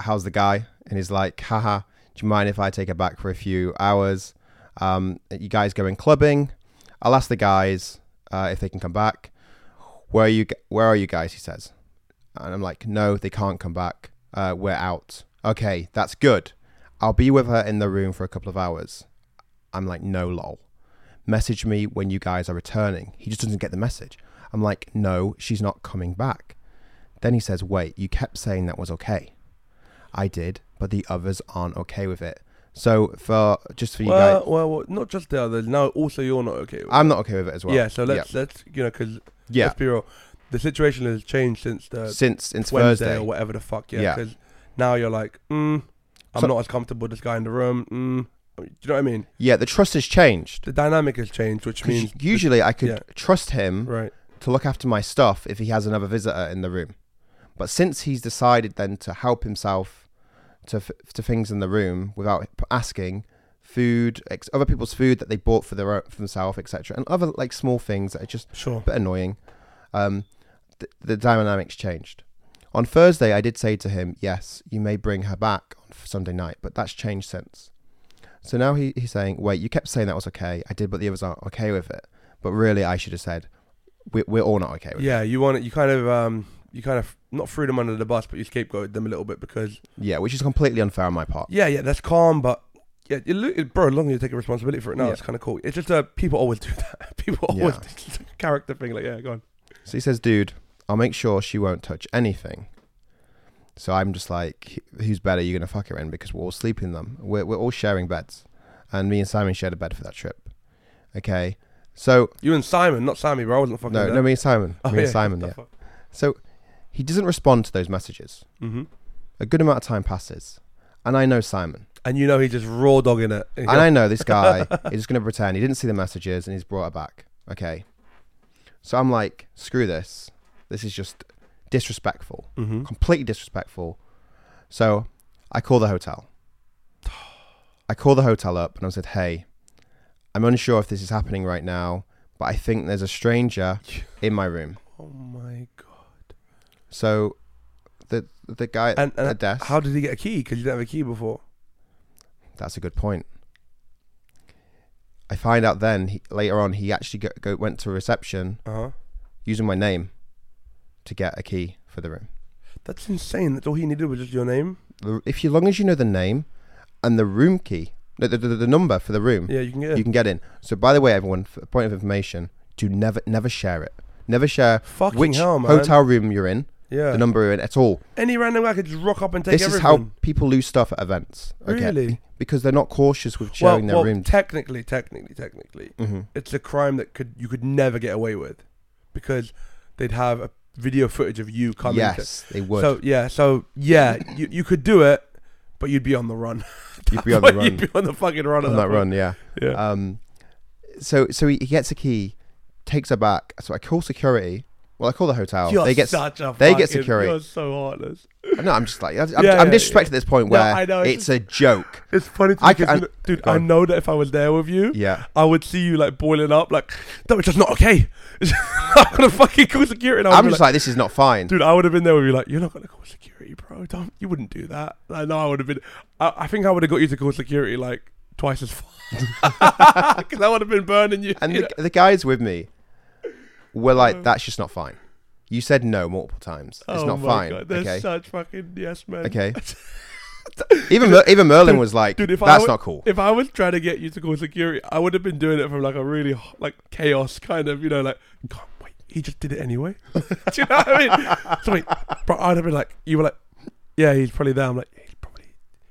how's the guy?" And he's like, "Haha, do you mind if I take it back for a few hours? Um, you guys going clubbing? I'll ask the guys uh, if they can come back. Where are you? Where are you guys?" He says, and I'm like, "No, they can't come back. Uh, we're out." Okay, that's good. I'll be with her in the room for a couple of hours. I'm like, no, lol. Message me when you guys are returning. He just doesn't get the message. I'm like, no, she's not coming back. Then he says, wait, you kept saying that was okay. I did, but the others aren't okay with it. So for just for you Well, guys, well, well, not just the others. No, also you're not okay. With I'm not okay with it as well. yeah. So let's let's you know because yeah. let's be real. The situation has changed since the Since since Wednesday Thursday, or whatever the fuck. Yeah. Yeah. Because now you're like, mm, I'm So- not as comfortable with this guy in the room. Mm. Do you know what I mean? yeah, the trust has changed. The dynamic has changed, which means usually I could yeah. trust him right. to look after my stuff if he has another visitor in the room. But since he's decided then to help himself to f- to things in the room without asking, food, ex- other people's food that they bought for their own, for themselves, etc., and other like small things that are just Sure. a bit annoying, um, th- the dynamics changed. On Thursday, I did say to him, "Yes, you may bring her back on Sunday night," but that's changed since. So now he, he's saying, "Wait, you kept saying that was okay. I did, but the others aren't okay with it. But really, I should have said." We're, we're all not okay with it. Yeah, you want it. You kind of um, you kind of not threw them under the bus, but you scapegoated them a little bit because Yeah, which is completely unfair on my part. yeah, yeah, that's calm, but. Yeah, you look, bro. As long as you take responsibility for it now, Yeah. it's kind of cool. It's just uh, people always do that. People always Yeah. it's just a character thing. Like, yeah, go on. So he says, dude, I'll make sure she won't touch anything. So I'm just like, who's better? You're going to fuck her in because we're all sleeping in them. We're, we're all sharing beds. And me and Simon shared a bed for that trip. Okay. So, You and Simon, not Sami, bro. I wasn't fucking no, there. no, me and Simon. Oh, me and Simon, yeah. So he doesn't respond to those messages. Mm-hmm. A good amount of time passes. And I know Simon. And you know he's just raw dogging it. And I know this guy is just going to pretend he didn't see the messages and he's brought it back. Okay. So I'm like, screw this. This is just disrespectful. mm-hmm. completely disrespectful. So I call the hotel. I call the hotel up and I said, "Hey, I'm unsure if this is happening right now, but I think there's a stranger in my room." Oh my god! So the the guy And, at the desk. how did he get a key? Because you didn't have a key before. that's a good point. I find out then he, later on he actually go, go, went to reception Uh huh. using my name to get a key for the room. That's insane. That's all he needed was just your name. If you, long as you know the name and the room key, the, the, the, the number for the room, Yeah, you can get. you can get in. So, by the way, everyone, for a point of information: do never, never share it. Never share Fucking which hell, man. hotel room you're in, Yeah. the number you're in at all. Any random guy could just rock up and take this everything. is how people lose stuff at events. Okay? Really? Because they're not cautious with Well, sharing well, their rooms. technically, technically, technically, hmm it's a crime that could you could never get away with, because they'd have a video footage of you coming. to- Yes, they would. So yeah, so yeah, you you could do it, but you'd be on the run. You'd be on the run. you'd be on the fucking run. on that that run, yeah. Yeah. Um, so so he, he gets a key, takes her back. So I call security, Well, I call the hotel. You're they get such a they get security. You're so heartless. no. I'm just like I'm, Yeah, I'm yeah, disrespected yeah. at this point No, where I know, it's it's a joke. It's funny to I me 'cause, I'm- dude. I know that if I was there with you, Yeah. I would see you like boiling up, like that was just not okay. I'm gonna fucking call security. I'm just like, this is not fine. dude, I would have been there with you, like, you're not gonna call security, bro. Don't you wouldn't do that. I know I would have been. I, I think I would have got you to call security like twice as far because I would have been burning you. And you the, the guys with me were like, that's just not fine. You said no multiple times. It's Oh not fine. God, they're okay. such fucking yes men. Okay. Even Mer- even Merlin Dude- was like, dude, if that's not cool. If I was trying to get you to call security, I would have been doing it from like a really like chaos kind of, you know, like, God, wait, he just did it anyway. Do you know what I mean? So wait, bro, I'd have been like, you were like, yeah, he's probably there. I'm like, he's probably,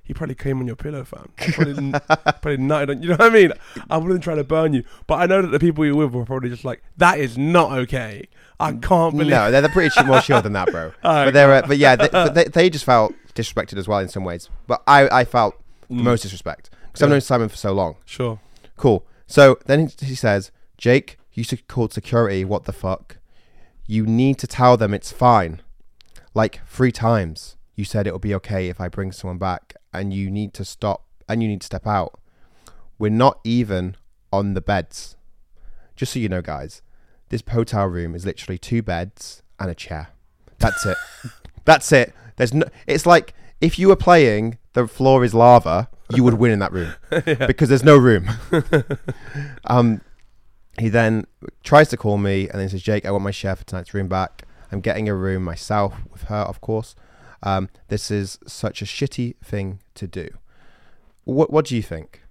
he probably came on your pillow, fam. He Probably, probably nutted on, you know what I mean? I wouldn't try to burn you, but I know that the people you're with were probably just like, that is not okay. I can't believe. No, they're, ch- more chill than that, bro. But they're, uh, but yeah, they, but they, they just felt disrespected as well in some ways. But I, I felt the Mm. most disrespect because I've known Simon for so long. Sure. Cool. So then he- says, Jake, you should call security. What the fuck? You need to tell them it's fine. Like three times, you said it will be okay if I bring someone back, and you need to stop and you need to step out. We're not even on the beds. Just so you know, guys, this hotel room is literally two beds and a chair. That's it. That's it. There's no. It's like if you were playing the floor is lava, you would win in that room because there's no room. um, he then tries to call me and then says, "Jake, I want my share for tonight's room back. I'm getting a room myself with her, of course. Um, this is such a shitty thing to do. What What do you think?"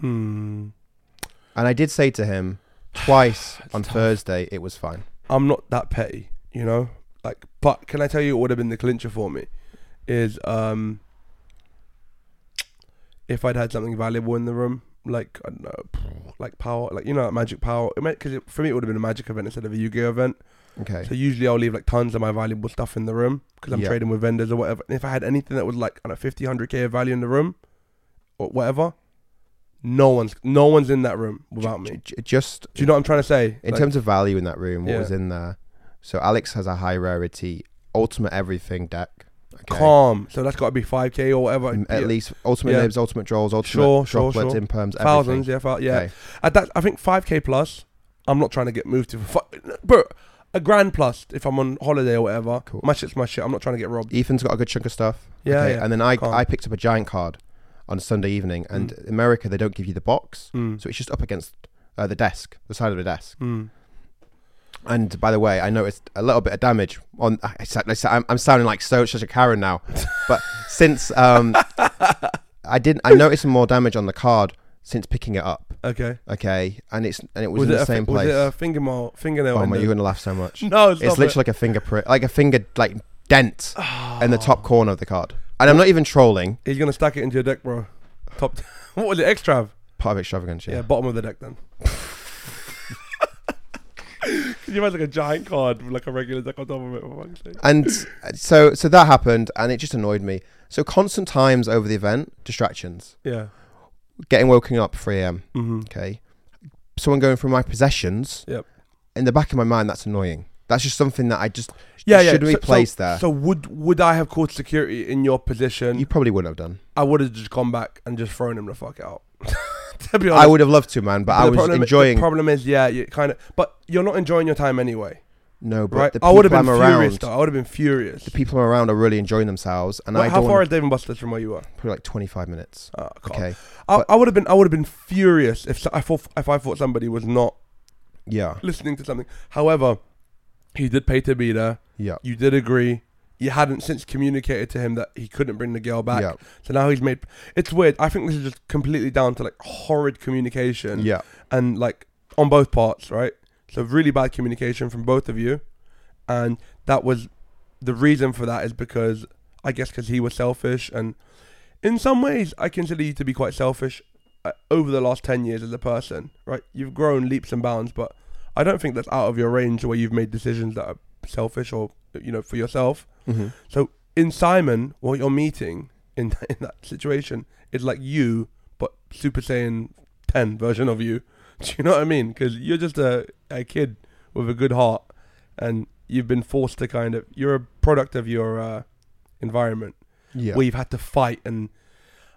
Hmm. And I did say to him twice on tough. Thursday it was fine. I'm not that petty, you know. But can I tell you what would have been the clincher for me? Is um, if I'd had something valuable in the room, like I don't know, like power, like you know, like magic power. Because for me, it would have been a magic event instead of a Yu-Gi-Oh event. Okay. So usually I'll leave like tons of my valuable stuff in the room because I'm Yeah. trading with vendors or whatever. And if I had anything that was like I don't know, 50, 100k of value in the room or whatever, no one's no one's in that room without me. Just Do you know what I'm trying to say? in Like, terms of value in that room, what Yeah. was in there? So Alex has a high rarity ultimate everything deck. Okay. calm, so that's got to be 5k or whatever. Mm, At Yeah. least ultimate Yeah. nibs, ultimate draws, ultimate Sure, sure, droplets, sure. imperms, thousands, everything. yeah, yeah. Okay. At that, I think 5k plus. I'm not trying to get moved to, fi- bro. A grand plus if I'm on holiday or whatever. Cool. My shit's my shit. I'm not trying to get robbed. Ethan's got a good chunk of stuff. Yeah, Okay, yeah. And then I Calm. I picked up a giant card on Sunday evening, and in America they don't give you the box, Mm. so it's just up against uh, the desk, the side of the desk. Mm. And by the way, I noticed a little bit of damage on. I sa- I'm, I'm sounding like so such a Karen now, but since um, I didn't, I noticed some more damage on the card since picking it up. Okay. Okay, and it's and it was, Was, in it the fi- same was place. it a fingernail? Fingernail. oh my, the- you're gonna laugh so much. No, it's literally like a fingerprint, like a finger like dent in the top corner of the card. And I'm not even trolling. He's gonna stack it into your deck, bro. Top. what was it? Extrav. Pot of Extravagance, Yeah. yeah. bottom of the deck then. You imagine like a giant card with like a regular deck on top of it? For fuck's sake? and so so that happened, and it just annoyed me. So constant times over the event, distractions, Yeah. getting woken up 3 a.m. Mm-hmm. Okay, someone going through my possessions. Yep. In the back of my mind, that's annoying. That's just something that I just Yeah, yeah. shouldn't be so, placed so, there. So would would I have called security in your position? you probably wouldn't have done. I would have just gone back and just thrown him the fuck out. to be honest. I would have loved to, man, but, I was problem, enjoying. The problem is, yeah, you kind of, but you're not enjoying your time anyway, no, but right? the I people would have been I'm furious. around, Though. I would have been furious. the people around are really enjoying themselves, and Well, I how far is Dave and Buster's from where you are? probably like 25 minutes. Oh, Okay, I, I would have been. I would have been furious if I thought if I thought somebody was not yeah, listening to something. However, he did pay to be there. yeah, You did agree. You hadn't since communicated to him that he couldn't bring the girl back. yeah, So now he's made. It's weird. I think this is just completely down to like horrid communication. yeah. and like on both parts, right? So really bad communication from both of you, and that was the reason for that is because I guess because he was selfish, and in some ways I consider you to be quite selfish uh, over the last ten years as a person, right? You've grown leaps and bounds, but I don't think that's out of your range where you've made decisions that are selfish or you know for yourself. Hmm So in Simon, what you're meeting in in that situation is like you, but Super Saiyan ten version of you. Do you know what I mean? Because you're just a, a kid with a good heart, and you've been forced to kind of you're a product of your uh, environment Yeah. where you've had to fight and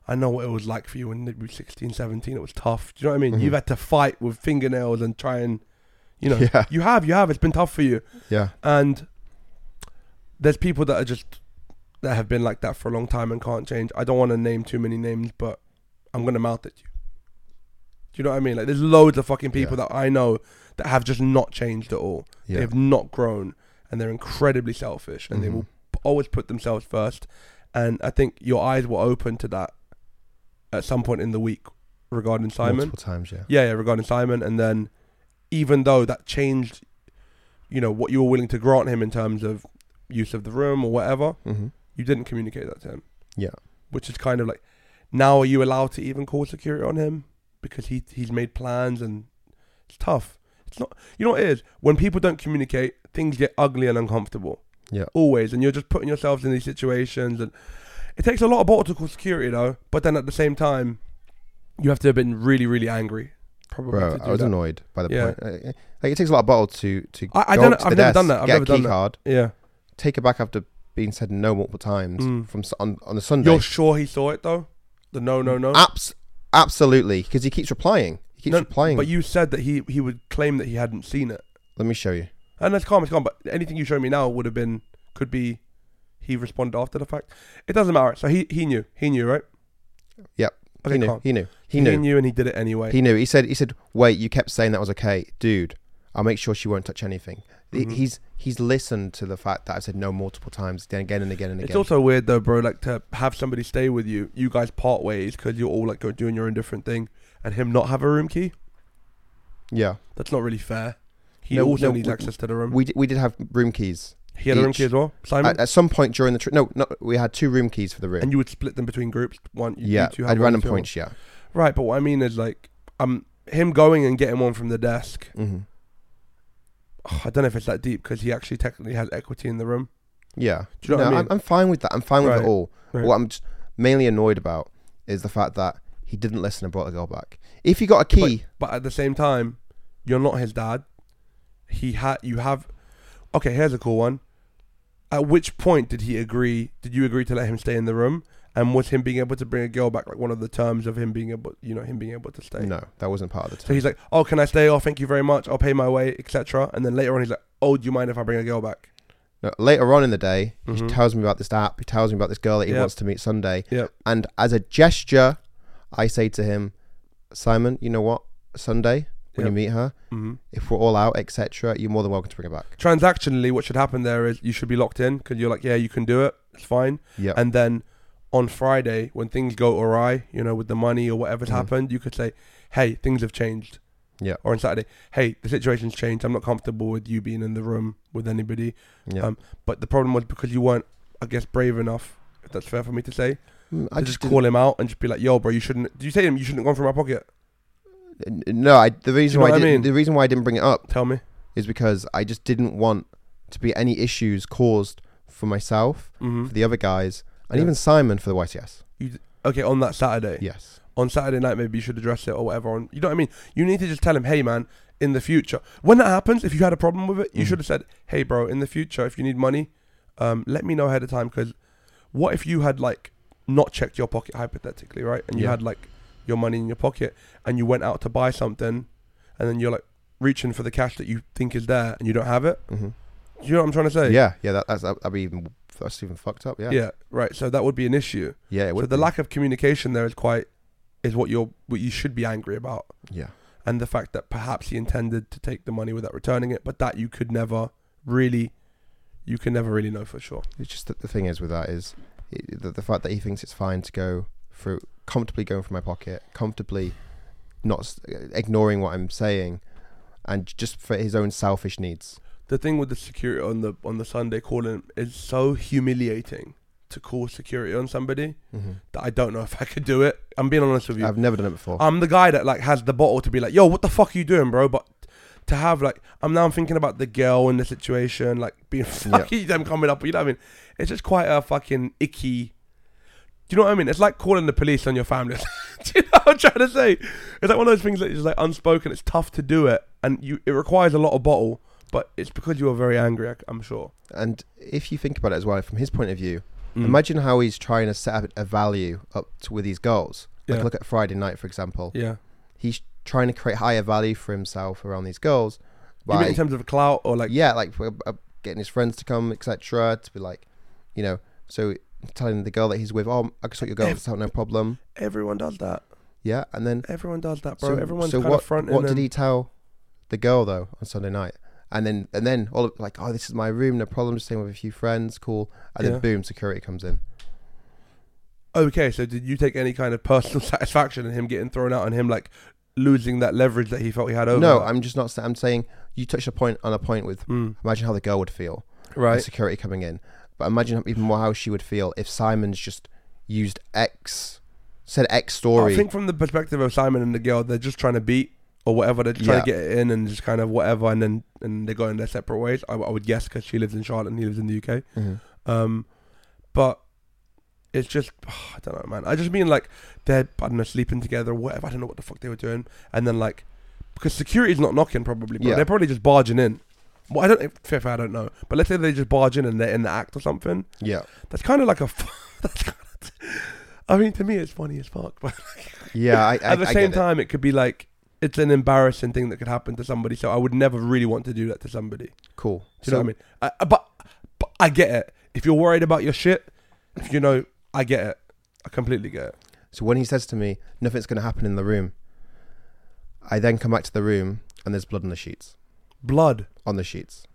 I know what it was like for you when you were 16, 17. It was tough. Do you know what I mean? Mhm. You've had to fight with fingernails and try and, you know, Yeah. you have, you have. It's been tough for you. yeah. And there's people that are just that have been like that for a long time and can't change. I don't want to name too many names, but I'm gonna mouth at you. Do you know what I mean? Like, there's loads of fucking people Yeah. that I know that have just not changed at all. Yeah. They've not grown, and they're incredibly selfish, and they Mhm. will p- always put themselves first. And I think your eyes were open to that at some point in the week regarding Simon. Multiple times, yeah. Yeah, yeah, regarding Simon, and then even though that changed, you know, what you were willing to grant him in terms of use of the room or whatever, Mm-hmm. you didn't communicate that to him. Yeah. Which is kind of like, now are you allowed to even call security on him because he he's made plans and it's tough. It's not. You know what it is when people don't communicate, things get ugly and uncomfortable. Yeah. Always, and you're just putting yourselves in these situations, and it takes a lot of bottle to call security though. But then at the same time, you have to have been really, really angry. Probably. Bro, I was that. annoyed by the Yeah. point. Like it takes a lot of bottle to to. I- I don't- I've the never desk, done that. I've get never a done key that. card, Yeah. Take it back after being said no multiple times Mm. from on on the Sunday. You're sure he saw it though? The no, no, no. Abs- absolutely, because he keeps replying. He keeps No, replying. But you said that he he would claim that he hadn't seen it. Let me show you. And that's calm, it's calm. But anything you show me now would have been could be he responded after the fact. It doesn't matter. So he he knew. He knew, right? Yep. Okay, he knew. He knew. He, He, knew. knew and he did it anyway. He knew. He said. He said, "Wait, you kept saying that was okay, dude. I'll make sure she won't touch anything." Mhm. He's he's listened to the fact that I've said no multiple times, then again and again and again. it's also weird though, bro. Like to have somebody stay with you, you guys part ways because you're all like go doing your own different thing, and him not have a room key. yeah, That's not really fair. He No, also no, needs we- access to the room. we d- we did have room keys. he had a room key as well, Simon. At, at some point during the trip, no, no, we had two room keys for the room. and you would split them between groups. One, you, yeah, you two at random points. Yeah. Right, but what I mean is like, um, him going and getting one from the desk. Hmm I don't know if it's that deep because he actually technically has equity in the room. Yeah. Do you know no, what I I'm, mean? I'm fine with that. I'm fine with Right. it all. Right. What I'm just mainly annoyed about is the fact that he didn't listen and brought the girl back. If he got a key, But at the same time, you're not his dad. He had you have. Okay, here's a cool one. At which point did he agree? Did you agree to let him stay in the room? And was him being able to bring a girl back like one of the terms of him being able, you know, him being able to stay? no, that wasn't part of the. So he's like, "Oh, can I stay? Oh, thank you very much. I'll pay my way, etc." And then later on, he's like, "Oh, do you mind if I bring a girl back?" No, later on in the day, he Mhm. tells me about this app. He tells me about this girl that he Yep. wants to meet Sunday. Yep. And as a gesture, I say to him, Simon, you know what? Sunday when Yep. you meet her, hmm if we're all out, etc., you're more than welcome to bring her back. Transactionally, what should happen there is you should be locked in because you're like, "Yeah, you can do it. It's fine." Yeah. And then on Friday, when things go awry, you know, with the money or whatever's Mhm. happened, you could say, "Hey, things have changed." Yeah. Or on Saturday, "Hey, the situation's changed. I'm not comfortable with you being in the room with anybody." yeah. Um, But the problem was because you weren't, I guess, brave enough. If that's fair for me to say, Mm, to I just, just call him out and just be like, "Yo, bro, you shouldn't." Did you say to him you shouldn't have gone through my pocket? No, I, the reason know why I didn't, mean? the reason why I didn't bring it up Tell me. is because I just didn't want to be any issues caused for myself, hmm for the other guys, and Yeah. even Simon for the YCS. Okay, on that Saturday. Yes. on Saturday night, maybe you should address it or whatever. On you know what I mean? You need to just tell him, hey man, in the future, when that happens, if you had a problem with it, you Mhm. should have said, hey bro, in the future, if you need money, um, let me know ahead of time. Because what if you had like not checked your pocket hypothetically, right? And you Yeah. had like your money in your pocket, and you went out to buy something, and then you're like reaching for the cash that you think is there, and you don't have it. hmm Do you know what I'm trying to say? Yeah, yeah, that, that's that'd be even that's even fucked up. Yeah, Yeah. Right. So that would be an issue. yeah, it So the be. lack of communication there is quite is what you're what you should be angry about. yeah, and the fact that perhaps he intended to take the money without returning it, but that you could never really, you can never really know for sure. it's just that the thing is with that is it, the, the fact that he thinks it's fine to go through comfortably going from my pocket, comfortably not ignoring what I'm saying, and just for his own selfish needs. The thing with the security on the on the Sunday calling is so humiliating to call security on somebody mm-hmm. that I don't know if I could do it. I'm being honest with you. I've never done it before. I'm the guy that like has the bottle to be like, yo, what the fuck are you doing, bro? But to have like, I'm now thinking about the girl in the situation, like being fucking them coming up. You know what I mean? It's just quite a fucking icky. Do you know what I mean? It's like calling the police on your family. do you know what I'm trying to say? It's like one of those things that is like unspoken. It's tough to do it, and you it requires a lot of bottle. But it's because you were very angry. I'm sure. And if you think about it as well, from his point of view, Mm. imagine how he's trying to set up a value up to with these goals. Like Yeah. look at Friday night, for example. Yeah. He's trying to create higher value for himself around these goals. By, in terms of clout or like? yeah, like uh, uh, getting his friends to come, etc. To be like, you know, so telling the girl that he's with, oh, I can sort your girl out, no problem. Everyone does that. Yeah, and then Everyone does that, bro. so, Everyone's so kind what? of fronting. what did he tell the girl though on Sunday night? And then and then all of, like, oh, this is my room, no problem. Just staying with a few friends, cool. And Yeah. then boom, security comes in. Okay, so did you take any kind of personal satisfaction in him getting thrown out and him like losing that leverage that he felt he had over? No? I'm just not. sa- I'm saying you touched a point on a point with. Mm, Imagine how the girl would feel. with right. Security coming in, but imagine even more how she would feel if Simon's just used X, said X story. I think from the perspective of Simon and the girl, they're just trying to beat or whatever. They're trying to get it in and just kind of whatever, and then and they go in their separate ways. I, I would guess because she lives in Charlotte and he lives in the UK. Mhm. Um, but it's just I don't know, man. I just mean like they're I don't know sleeping together, or whatever. I don't know what the fuck they were doing, and then like because security's not knocking probably, but Yeah. they're probably just barging in. Well, I don't. I don't know. But let's say they just barge in and they're in the act or something. Yeah, That's kind of like a. that's kind of. I mean, to me, it's funny as fuck. But yeah. I, I, at the I same get it. time, it could be like it's an embarrassing thing that could happen to somebody. So I would never really want to do that to somebody. cool. Do you know what I mean? I, but, but I get it. If you're worried about your shit, you know, I get it. I completely get it. So when he says to me, nothing's going to happen in the room, I then come back to the room and there's blood on the sheets. Blood. On the sheets.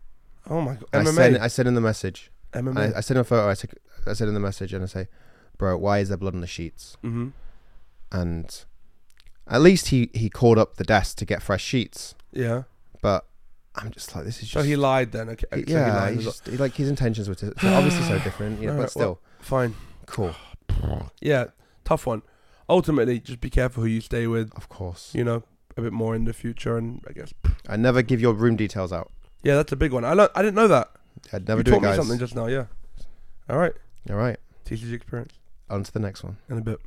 Oh my god. I MMA. I said in the message, MMA. I, I said in a photo, I, took, I said in the message, and I say, bro, why is there blood on the sheets? mm-hmm. And at least he, he called up the desk to get fresh sheets. Yeah. But I'm just like, this is just. So he lied then. Okay. he- so he yeah, lied he's just, he- like his intentions were to, obviously so different, you know, but still. Fine. cool. Yeah. Tough one. Ultimately, just be careful who you stay with. Of course. You know, a bit more in the future, and I guess. I never give your room details out. Yeah, that's a big one. I learned, I didn't know that. I'd never you do taught it, me guys. something just now. Yeah. All right. All right. TCG experience On to the next one. in a bit.